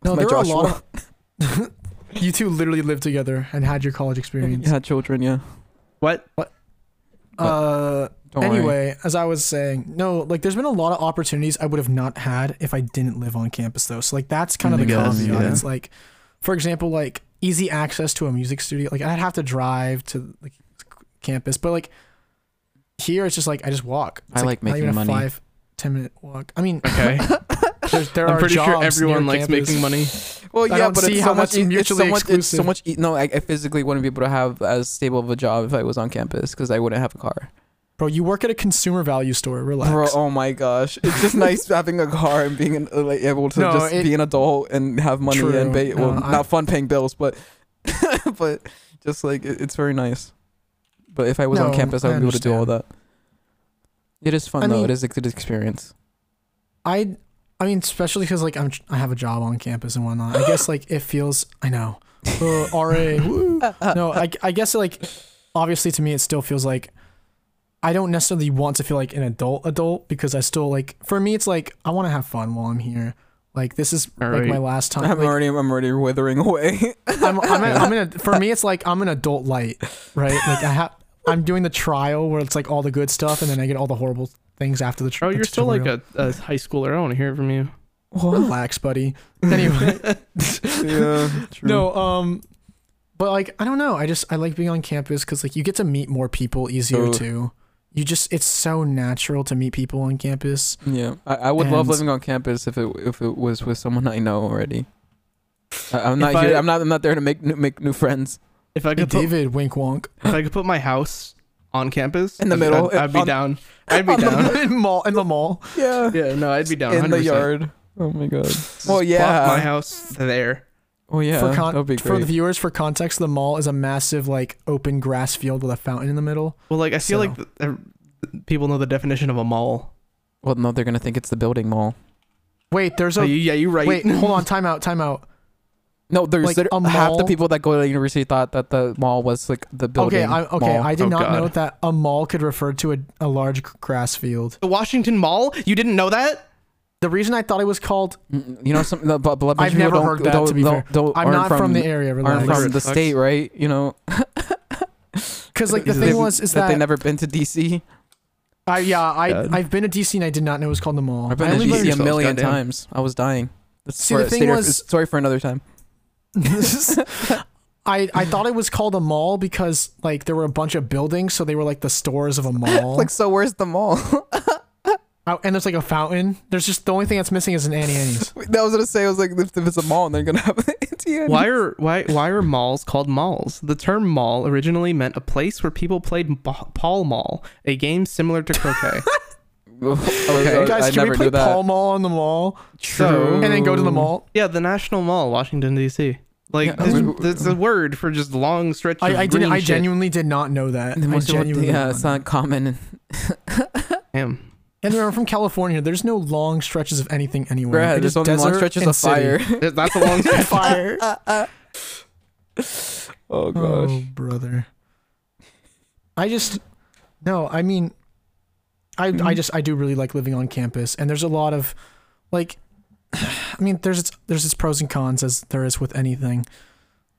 No, my there are a lot of. <laughs> you two literally lived together and had your college experience. You had children, yeah. What? What? Uh, Don't worry. anyway, as I was saying, no, like there's been a lot of opportunities I would have not had if I didn't live on campus though. So like that's kind of I the guess, caveat. yeah. It's like, for example, like easy access to a music studio. Like I'd have to drive to like campus, but like here it's just like I just walk. It's I like not even making a money. Five, ten minute walk. I mean, Okay. <laughs> there's, there I'm are pretty sure everyone near likes campus. making money. Well, I yeah, don't but see it's how so that's much. It's mutually so much. It's so much. e- No, I, I physically wouldn't be able to have as stable of a job if I was on campus because I wouldn't have a car. Bro, you work at a consumer value store. Relax. Bro, oh my gosh, it's just <laughs> nice having a car and being an, like able to No, just it- be an adult and have money True. and pay. Well, No, I- not fun paying bills, but <laughs> but just like it, it's very nice. But if I was on campus, I I would be able to do all that. It is fun I though. mean- it is a good experience. I I mean, especially because like I'm I have a job on campus and whatnot. I guess like it feels. I know. <laughs> Uh, RA. No, I I guess like obviously to me it still feels like I don't necessarily want to feel like an adult adult because I still like for me it's like I want to have fun while I'm here. Like this is All like right. my last time. I'm like, already I'm already withering away. <laughs> I'm, I'm, in, I'm in a, <laughs> for me it's like I'm an adult light, right? Like I have I'm doing the trial where it's like all the good stuff and then I get all the horrible things after the trial. Oh, you're still like a, a high schooler. I don't want to hear it from you. relax, buddy. <laughs> Anyway, yeah. True. no, um, but like I don't know. I just I like being on campus because like you get to meet more people easier Ugh. too. You just it's so natural to meet people on campus. Yeah, I, I would love living on campus if it if it was with someone I know already. I, I'm not If here. I- I'm not. I'm not there to make new, make new friends. If I Hey, could put, David, wink wonk. if I could put my house on campus In the I'd- middle, I'd, I'd be on- down. <laughs> I'd be On the- down. in mall in the mall. Yeah. Yeah, no, I'd be down. In the 100%. yard. Oh my god. Just Well, plop yeah. my house there. Oh yeah. for con- that would be for the viewers for context, the mall is a massive like open grass field with a fountain in the middle. Well, like I feel So- like the, uh, people know the definition of a mall. Well, no, they're gonna think it's the building mall. Wait, there's a you- yeah, you're right. wait. Hold on, <laughs> time out, time out. No, there's Like there- a half the people that go to the university thought that the mall was like the building. Okay, I, okay. mall. I did Oh, not God. know that a mall could refer to a, a large grass field. The Washington Mall? You didn't know that? The reason I thought it was called Mm, You know, some the, but, but I've of people never don't- heard that, Don't, to be don't, fair. don't- I'm aren't not from, the area. Aren't from the state, right? You know, <laughs> Because like the thing was is that, that, they never been to DC. I yeah I God. I've been to DC and I did not know it was called the mall. I've been I to only been DC a million goddamn. times. I was dying. That's See, the thing stay there- was- sorry for another time. <laughs> I I thought it was called a mall because like there were a bunch of buildings, so they were like the stores of a <laughs> mall. Like, so where's the mall? Oh, and there's like a fountain. There's just the only thing that's missing is an Auntie Anne's. <laughs> that was gonna say. I was like, if, if it's a mall, they're gonna have an ATM. Why are why why are malls called malls? The term mall originally meant a place where people played b- Pall Mall, a game similar to croquet. <laughs> Oh, okay, Guys, I can never we play knew that. Pall Mall on the mall True. and then go to the mall? yeah, the National Mall, Washington D.C. Like Yeah, this- we- that's a word for just long stretch of I, I didn't. green I shit. genuinely did not know that. The I most people- genuinely. yeah, it's not not common. Damn. And remember, from California, there's no long stretches of anything anywhere. It there's only long stretches of fire. <laughs> That's a long stretch. <laughs> Fire. <laughs> oh gosh. Oh, brother. I just no, I mean I Mm-hmm. I just I do really like living on campus and there's a lot of like <sighs> I mean there's its there's its pros and cons as there is with anything.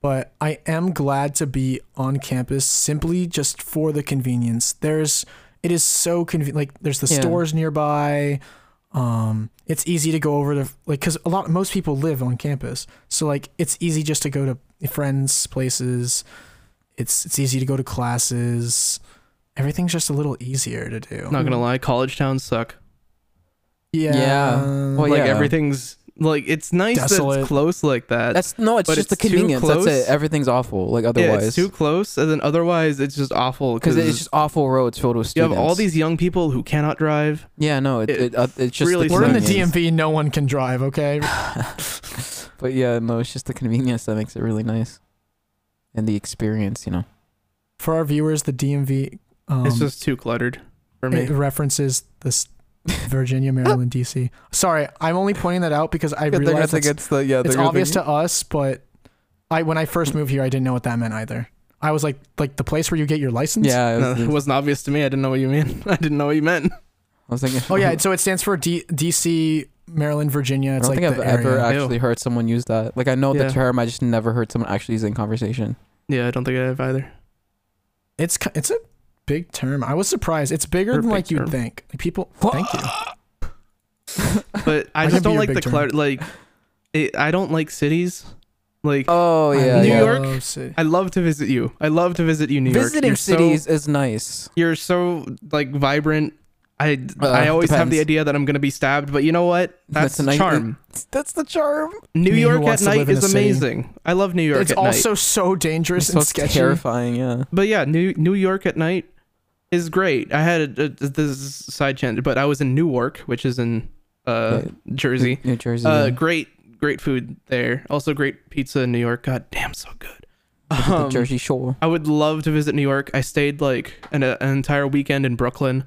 But I am glad to be on campus simply just for the convenience. There's it is so convenient like there's the Yeah. stores nearby. Um it's easy to go over to like cuz a lot most people live on campus. So like it's easy just to go to friends places it's it's easy to go to classes. Everything's just a little easier to do. Not gonna lie, college towns suck. Yeah. Yeah. Well, like yeah. everything's like it's nice that it's close like that. That's no, it's just the it's too convenience. That's close. it. Everything's awful. Like otherwise, yeah, otherwise, it's too close, and then otherwise it's just awful because because it's just awful roads filled with students. you have all these young people who cannot drive. Yeah, no, it, it it, uh, it's just really the We're in the. DMV, no one can drive, okay? <laughs> But yeah, no, it's just the convenience that makes it really nice, and the experience. You know. For our viewers, the DMV um, it's just too cluttered for me. it references this Virginia, <laughs> Maryland, DC. Sorry, I'm only pointing that out because I realize it's, it's the yeah. it's obvious to us, but I when I first moved here, I didn't know what that meant either. I was like, like the place where you get your license. Yeah, it No, was, it wasn't obvious to me. I didn't know what you mean. <laughs> I didn't know what you meant. I was thinking. Oh yeah, so it stands for D- DC, Maryland, Virginia. I don't like think I've the ever area. actually heard someone use that. Like I know Yeah. the term, I just never heard someone actually using in conversation. Yeah, I don't think I have either. It's it's a big term. I was surprised. It's bigger than Perfect like you'd term. think. Like people, thank you. <gasps> But I, I just don't like the term. clutter. Like, it, I don't like cities. Like, Oh yeah, New yeah. York? love. I love to visit you. I love to visit you, New York. Visiting You're so- cities is nice. you're so like vibrant. I Uh, I always have the idea that I'm gonna be stabbed, but you know what? That's, That's a nice- charm. That's the charm. New Me York at night is a city. amazing. I love New York It's at night. also so dangerous It's and so sketchy. terrifying. Yeah. But yeah, New New York at night is great. I had a, a, this side tangent, but I was in Newark, which is in uh, Jersey. New Jersey. Uh, yeah. great, great food there. Also, great pizza in New York. God damn, so good. At the Um, Jersey Shore. I would love to visit New York. I stayed like an, an entire weekend in Brooklyn,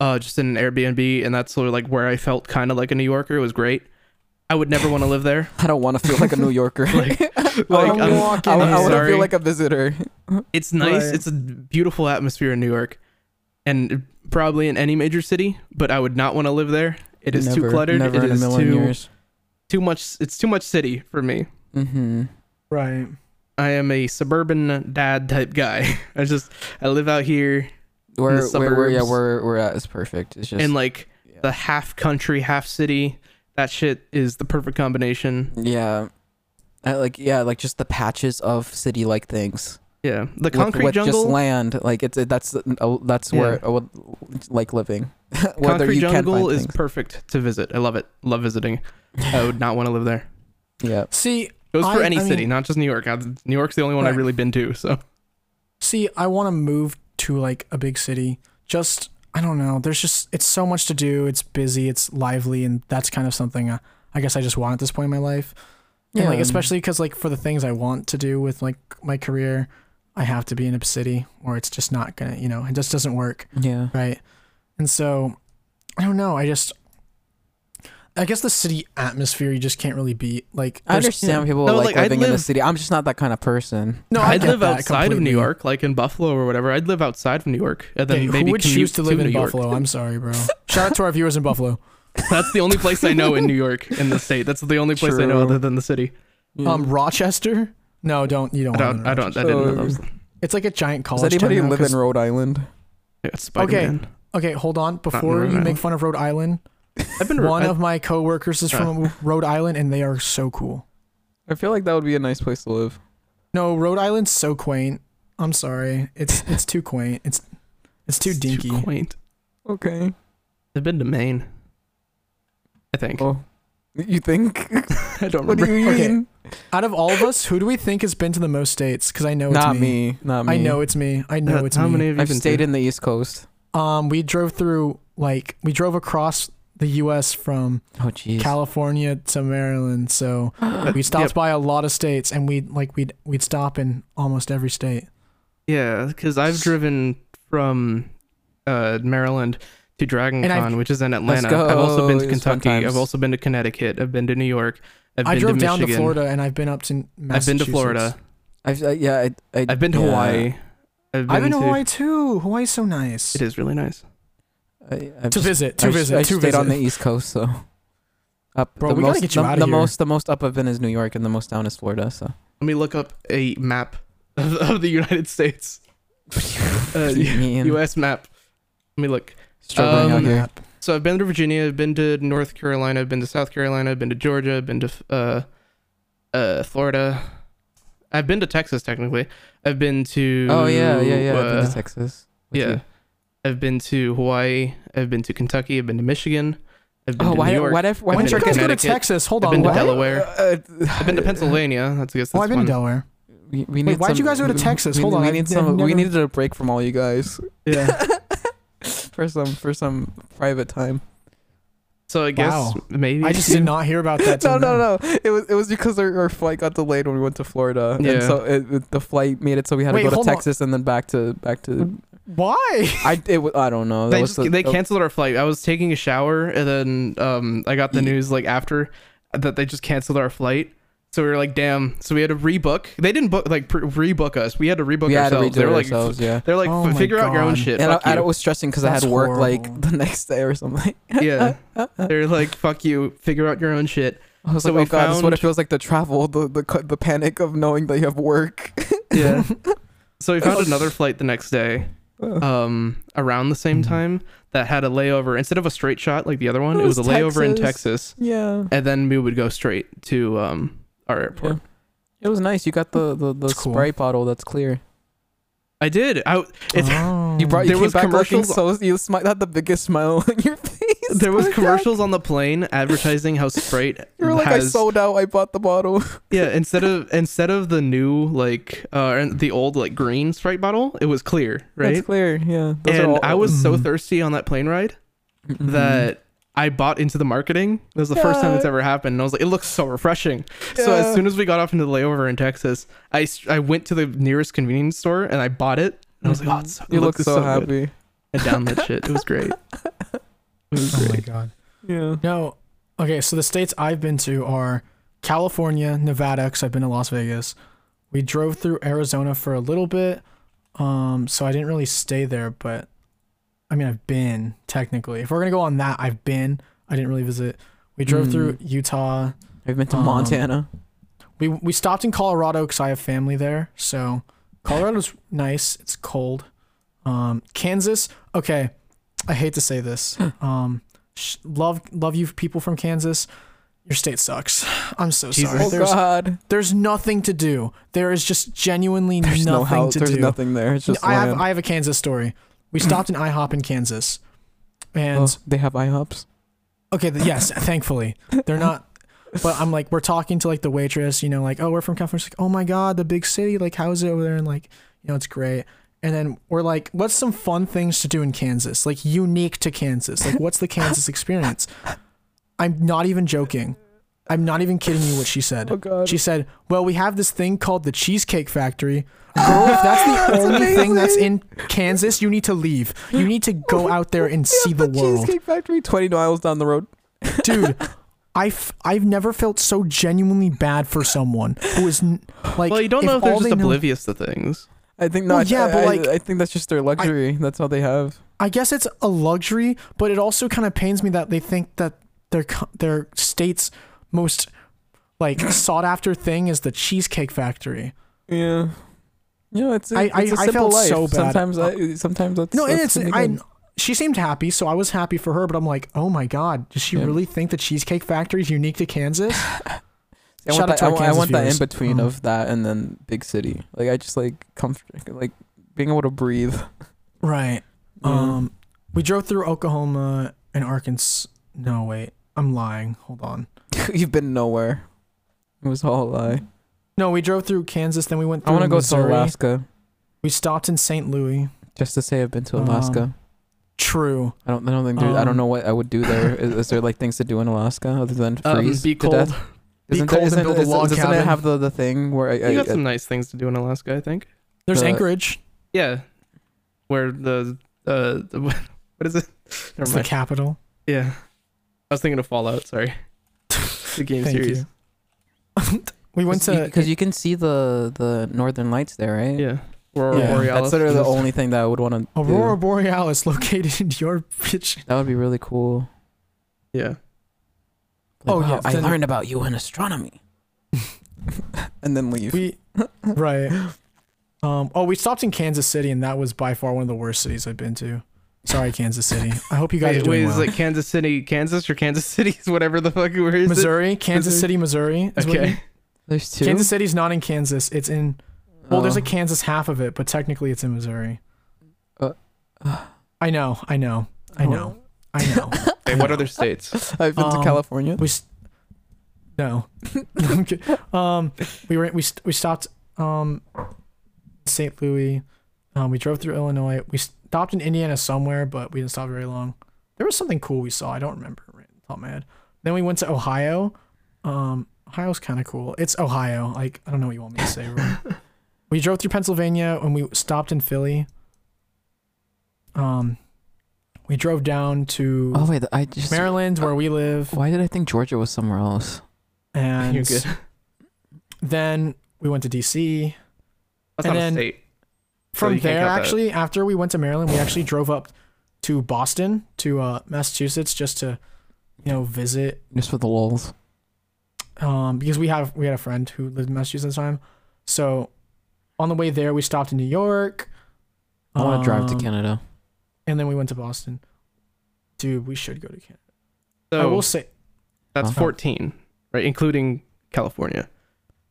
uh, just in an Airbnb, and that's sort of like where I felt kind of like a New Yorker. It was great. I would never want to live there. <laughs> I don't want to feel like a New Yorker. <laughs> <laughs> Like, I'm I'm- walking I, I'm I want to feel like a visitor. it's nice. Right. It's a beautiful atmosphere in New York, and probably in any major city. But I would not want to live there. It is too cluttered. Never it in a million too years. too much. It's too much city for me. Mm-hmm. Right. I am a suburban dad type guy. <laughs> I just I live out here Where, where, where, yeah, suburbs. where we're at is perfect. It's just in like yeah. the half country, half city. That shit is the perfect combination. yeah, I like yeah, like just the patches of city-like things. Yeah, the concrete with, jungle. just land. Like it's it, that's uh, that's Yeah. where I would like living. <laughs> Whether concrete you jungle is things. perfect to visit. I love it. Love visiting. I would not want to live there. yeah. See, it Goes for I- any I city, mean- not just New York. Uh, New York's the only one I've really been to. So see, I want to move to like a big city. Just I don't know. There's just it's so much to do. It's busy. It's lively, and that's kind of something uh, I guess I just want at this point in my life. Yeah, Yeah. like especially because like for the things I want to do with like my career, I have to be in a city, or it's just not gonna. You know, it just doesn't work. Yeah. right? And so I don't know. I just I guess the city atmosphere you just can't really beat. Like I there's- understand people No, like, like, I'd living in the city. I'm just not that kind of person. No, I I'd get live that outside of New. York, like in Buffalo or whatever. I'd live outside of New York, and then Okay, maybe who would choose to live in New York. Buffalo? I'm <laughs> sorry, bro. Shout out to our viewers in Buffalo. That's the only place I know in New York in the state. That's the only place I know other than the city. Um, Rochester? No, don't you don't. I want don't. I don't. I didn't know that was. It's like a giant college. Does college. anybody town now, live 'cause- in Rhode Island? Yeah, it's Spider-Man. Okay, hold on. Before Rhode you make Island. fun of Rhode Island, I've been one I, of my coworkers is from Rhode Island, and they are so cool. I feel like that would be a nice place to live. No, Rhode Island's so quaint. I'm sorry. It's it's too quaint. It's it's too it's dinky. quaint. Okay. I've been to Maine. I think. Oh, you think? <laughs> I don't what do remember. you Okay. mean? Out of all of us, who do we think has been to the most states? Because I know it's Not me. me. Not me. I know it's me. I know it's How me. many have you I've stayed in the East Coast. Um, we drove through like we drove across the U.S. from Oh. California to Maryland, so <gasps> we stopped Yep. by a lot of states, and we like we'd we'd stop in almost every state. Yeah, because I've driven from uh, Maryland to Dragon And I've- which is in Let's Atlanta. I've also been to go. It's fun Kentucky. I've also been to Connecticut. I've been to New York. I've I been drove to down Michigan. to Florida, and I've been up to I've been to Florida. I've uh, yeah. I, I, I've been to yeah. Hawaii. I've been, I've been to to Hawaii too. Hawaii's so nice. It is really nice. I, I've To just- visit, to I, visit, I to stayed visit. on the East Coast, so up. Bro, the we gotta most, get you the, outta the here. most, the most up I've been is New York, and the most down is Florida. So Let me look up a map of, of the United States. Uh, <laughs> What do you mean? U.S. map. Let me look. Struggling out um, here. So I've been to Virginia. I've been to North Carolina. I've been to South Carolina. I've been to Georgia. I've been to uh, uh, Florida. I've been to Texas technically. I've been to. Oh yeah, yeah, yeah. I've been uh, to Texas. yeah. you. I've been to Hawaii. I've been to Kentucky. I've been to Michigan. I've been Oh, to why? New York. Why? Did, why I've did you guys go to Texas? Hold I've on. been to what? Delaware. Uh, I've been to Pennsylvania. That's I guess Oh, I've been one. to Delaware. We, we need Wait, why'd you guys go to Texas? We, Hold on, We I- need I've some. We needed a break from all you guys Yeah. For some for some private time. So I guess Wow. maybe I just did not hear about that. <laughs> No, till no, now. no. It was it was because our, our flight got delayed when we went to Florida. Yeah. And so it, it- the flight made it so we had Wait, to go to hold on. Texas and then back to back to. Why? I it wa- I don't know. That They was just the- they canceled our flight. I was taking a shower and then um I got the news like after that they just canceled our flight. So we were like, damn. So we had to rebook. They didn't book like pre- rebook us. We had to rebook we had to ourselves. they were like, ourselves. Yeah. they're like, Oh "F- my figure out your own shit. And I, I was stressing because I That's had work horrible. like <laughs> the next day or something. yeah. <laughs> They're like, fuck you. Figure out your own shit. I was So like, we oh god, this is what it feels like to travel. The the the panic of knowing that you have work. <laughs> Yeah. so we found another flight the next day. um around the same Mhm. time that had a layover instead of a straight shot like the other one it was, a layover in Texas Yeah. and then we would go straight to um our airport. Yeah. It was nice. You got the the, the That's cool. Sprite bottle that's clear. I did. I it's Oh. <laughs> You brought you There came was back commercials- so you smi- had the biggest smile <laughs> on your face. there was <laughs> Like, commercials on the plane advertising how Sprite You were like, I sold out. I bought the bottle. yeah instead of instead of the new like uh and the old like green Sprite bottle it was clear right That's clear. Yeah. Those are and all- I was so Mhm. thirsty on that plane ride Mhm. that I bought into the marketing. It was the first time it's ever happened. And I was like, it looks so refreshing. So as soon as we got off into the layover in Texas, I, I went to the nearest convenience store and I bought it. And I was like, oh, it's so, you it look looks so, good. happy. And down that shit. It was great. <laughs> It was Oh my great. god. Yeah. No. Okay, so the states I've been to are California, Nevada, because I've been to Las Vegas. We drove through Arizona for a little bit, um, so I didn't really stay there, but I mean, I've been technically. If we're gonna go on that, I've been. I didn't really visit. We drove Mm. through Utah. I've been to Um, Montana. We we stopped in Colorado because I have family there. So Colorado's nice. It's cold. Um, Kansas. Okay, I hate to say this. Um, sh- love love you people from Kansas. Your state sucks. <laughs> I'm so sorry. Oh There's God. there's nothing to do. There is just genuinely There's no nothing house. to There's do. nothing there. It's just I have land. I have a Kansas story. We stopped in IHOP in Kansas, and they have IHOPs. Okay, th- yes, thankfully. They're not but I'm like we're talking to like the waitress, you know, like, "Oh, we're from California." She's like, "Oh my god, the big city, like how's it over there?" And like, you know, it's great. And then we're like, "What's some fun things to do in Kansas? Like unique to Kansas? Like what's the Kansas experience?" I'm not even joking. I'm not even kidding you. What she said. Oh god. She said, "Well, we have this thing called the Cheesecake Factory. Girl, if that's the <laughs> That's only thing that's in Kansas, you need to leave. You need to go <laughs> out there and see the world, Cheesecake Factory, twenty miles down the road. <laughs> dude." I've never felt so genuinely bad for someone who is n- like. well, you don't know if they're just they know- oblivious to things. I think Well, not. yeah, I, but, like, I, think that's just their luxury. that's all they have. I guess it's a luxury, but it also kind of pains me that they think that their their state's most like <coughs> sought after thing is the Cheesecake Factory. Yeah. You know, it's a, I- it's I- I simple felt life. so bad. Sometimes, I, sometimes that's No, and that's it's I. She seemed happy, so I was happy for her. But I'm like, oh my god, does she Yeah. really think the Cheesecake Factory is unique to Kansas? <laughs> I Shout want that, I want, I Kansas want that in between Um, of that and then big city. Like I just like comfort, like being able to breathe. Right. <laughs> Yeah. Um, we drove through Oklahoma and Arkansas. No, wait, I'm lying. Hold on. <laughs> You've been nowhere. It was all a lie. No, we drove through Kansas. Then we went I want to go Missouri. to Alaska We stopped in St. Louis. just to say I've been to Um, Alaska. True. I don't. I don't think. There, I don't um, know what I would do there. Is, is there like things to do in Alaska other than Um, freeze be to cold. death? Be Isn't cold there, and isn't, build a is- log doesn't it cabin. have the, the thing where I, You got I- some nice things to do in Alaska, I think. There's The- Anchorage. Yeah, where the uh, the, <laughs> what is it? It's the mind. capital. Yeah, I was thinking of Fallout. Sorry, the game Thank series. you. <laughs> we went to because you can see the the northern lights there, right? Yeah, Aurora Yeah. Borealis. That's sort of the only thing that I would want to. Aurora Do. Borealis, <laughs> located in your bitch. That would be really cool. Yeah, Like, Oh, wow, yeah, I then- learned about you in astronomy. <laughs> and then leave. We right. Um. Oh, we stopped in Kansas City, and that was by far one of the worst cities I've been to. Sorry, Kansas City. I hope you guys wait, are doing wait, well. is it Kansas City, Kansas, or Kansas City? Is whatever the fuck. Where is Missouri, Kansas Missouri? City, Missouri. is it? what you- Okay. There's two. Kansas City's not in Kansas. It's in. Well, there's Oh. a Kansas half of it, but technically it's in Missouri. Uh, <sighs> I know. I know. I know. I know. <laughs> Hey, what other states? I've been to Um, California. We s- no. <laughs> Um, we were we st- we stopped um, St. Louis. Um, we drove through Illinois. We stopped in Indiana somewhere, but we didn't stop very long. There was something cool we saw. I don't remember right off top of my head. Then we went to Ohio. Um, Ohio's kind of cool. It's Ohio. Like I don't know what you want me to say. <laughs> We drove through Pennsylvania and we stopped in Philly. Um, we drove down to oh wait, I just. Maryland, where we live. Why did I think Georgia was somewhere else? and <laughs> You're good. then we went to DC. That's And not then- a state. So From you can't there, count that. actually, after we went to Maryland, we actually drove up to Boston, to uh, Massachusetts, just to, you know, visit. Just for the lulls. Um, because we have we had a friend who lived in Massachusetts at the time. So, on the way there, we stopped in New York. I want to drive to um, Canada. and then we went to Boston. Dude, we should go to Canada. I will say, that's Uh-huh. 14, right? Including California.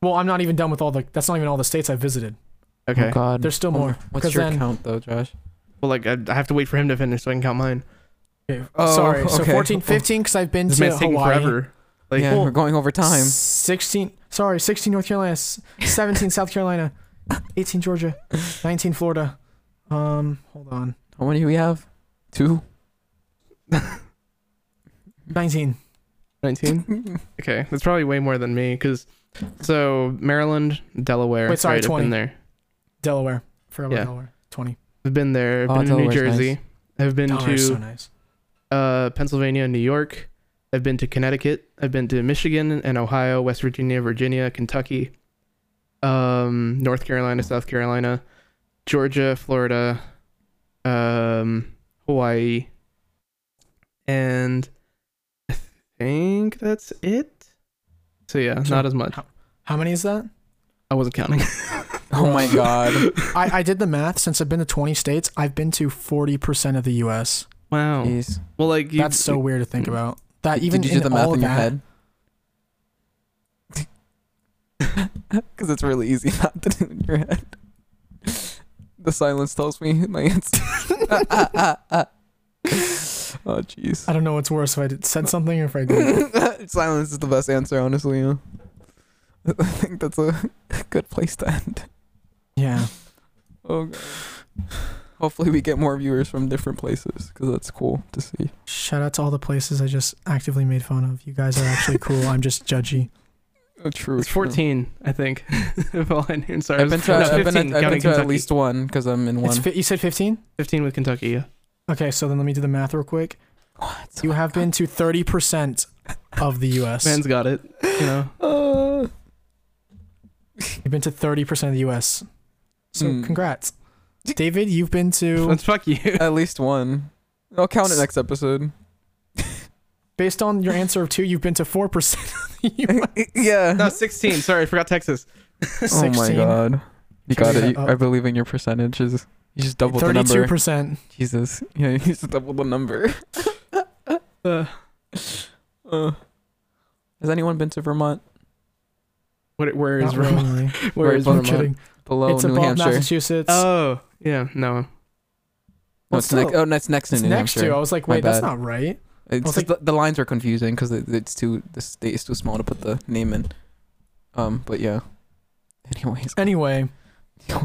well, I'm not even done with all the. That's not even all the states I've visited. Okay. Oh God. There's still Oh, more. What's 'cause your then- count though, Josh? well, like I, I have to wait for him to finish so I can count mine. Okay, Oh, sorry. So okay. 14, 15, because I've been This to man's taking Hawaii. forever. Like, yeah, well, we're going over time. 16 sorry 16 north carolina s- 17 south carolina 18 georgia 19 florida um hold on How many do we have? Two. <laughs> 19 19. <laughs> Okay, that's probably way more than me because so Maryland, Delaware. Wait, sorry, right, I've 20. been there. Delaware forgot about Yeah. delaware 20 I've been there. I've Oh, been to New Delaware's Jersey. nice. I've been Delaware's to so nice uh, Pennsylvania, New York. I've been to Connecticut. I've been to Michigan and Ohio, West Virginia, Virginia, Kentucky, um, North Carolina, South Carolina, Georgia, Florida, um, Hawaii, and I think that's it. So yeah, So not as much. how many is that I wasn't counting. <laughs> Oh my <laughs> God. I, I did the math since i've been to 20 states i've been to 40% of the us wow. Jeez. Well, like you, that's so weird to think mm. about that even did you do the math in your that, head? <laughs> Because it's really easy <laughs> not to do in your head. The silence tells me my answer. oh jeez. i don't know what's worse if i did, said something or if i didn't. Silence is the best answer, honestly. Yeah. I think that's a good place to end. Yeah <laughs> Oh god. hopefully we get more viewers from different places because that's cool to see. Shout out to all the places I just actively made fun of. You guys are actually cool. I'm just judgy. Uh, <laughs> true. It's true. 14, I think. <laughs> if all I knew. Sorry, I've been to, no, I've 15, been, at, I've counting been to at least one because I'm in one. Fi- you said 15? 15 with Kentucky. Yeah. Okay, so then let me do the math real quick. What? You have been to 30% of the US. Man's got it. You know. Uh, You've been to 30% of the US. So Hmm. congrats. David, you've been to <laughs> Let's fuck you. at least one. I'll count it next episode. <laughs> based on your answer of 2, you've been to 4% of the US. <laughs> yeah. no, 16. Sorry, I forgot Texas. oh my god. You got it. You- up? I believe in your percentages. You just doubled the number. 32%. Jesus. Yeah, you just doubled the number. Uh, Uh, has anyone been to Vermont? what? Where is Not Vermont? really. Where Right is above I'm Vermont? kidding. Below it's New above Hampshire. Massachusetts. Oh, yeah. No. No, Well, it's next. still- Oh, that's next it's in New next Hampshire. to. I was like, wait, that's not right. It's was just the, the lines are confusing because it, it's too the state is too small to put the name in. Um, but yeah. Anyways, Anyway, <laughs> re-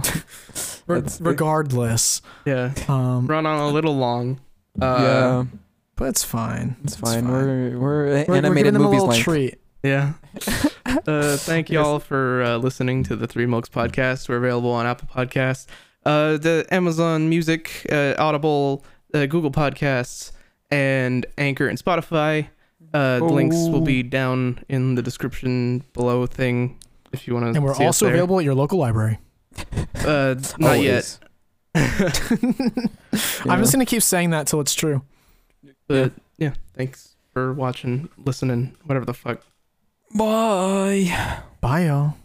That's- regardless, Yeah. um, Run on a little long. Uh, yeah, but it's fine. it's fine. We're we're, We're, we're animated giving them a movies little length. treat. Yeah. <laughs> <laughs> <laughs> uh, thank y'all for uh, listening to the Three Milks podcast. We're available on Apple Podcasts, uh, the Amazon Music, uh, Audible, uh, Google Podcasts, and Anchor and Spotify. Uh, the links will be down in the description below thing if you want to. And we're also available at your local library. Uh, not yet, Always. <laughs> I'm just gonna keep saying that till it's true. but yeah. Thanks for watching, listening, whatever the fuck. Bye. Bye, y'all.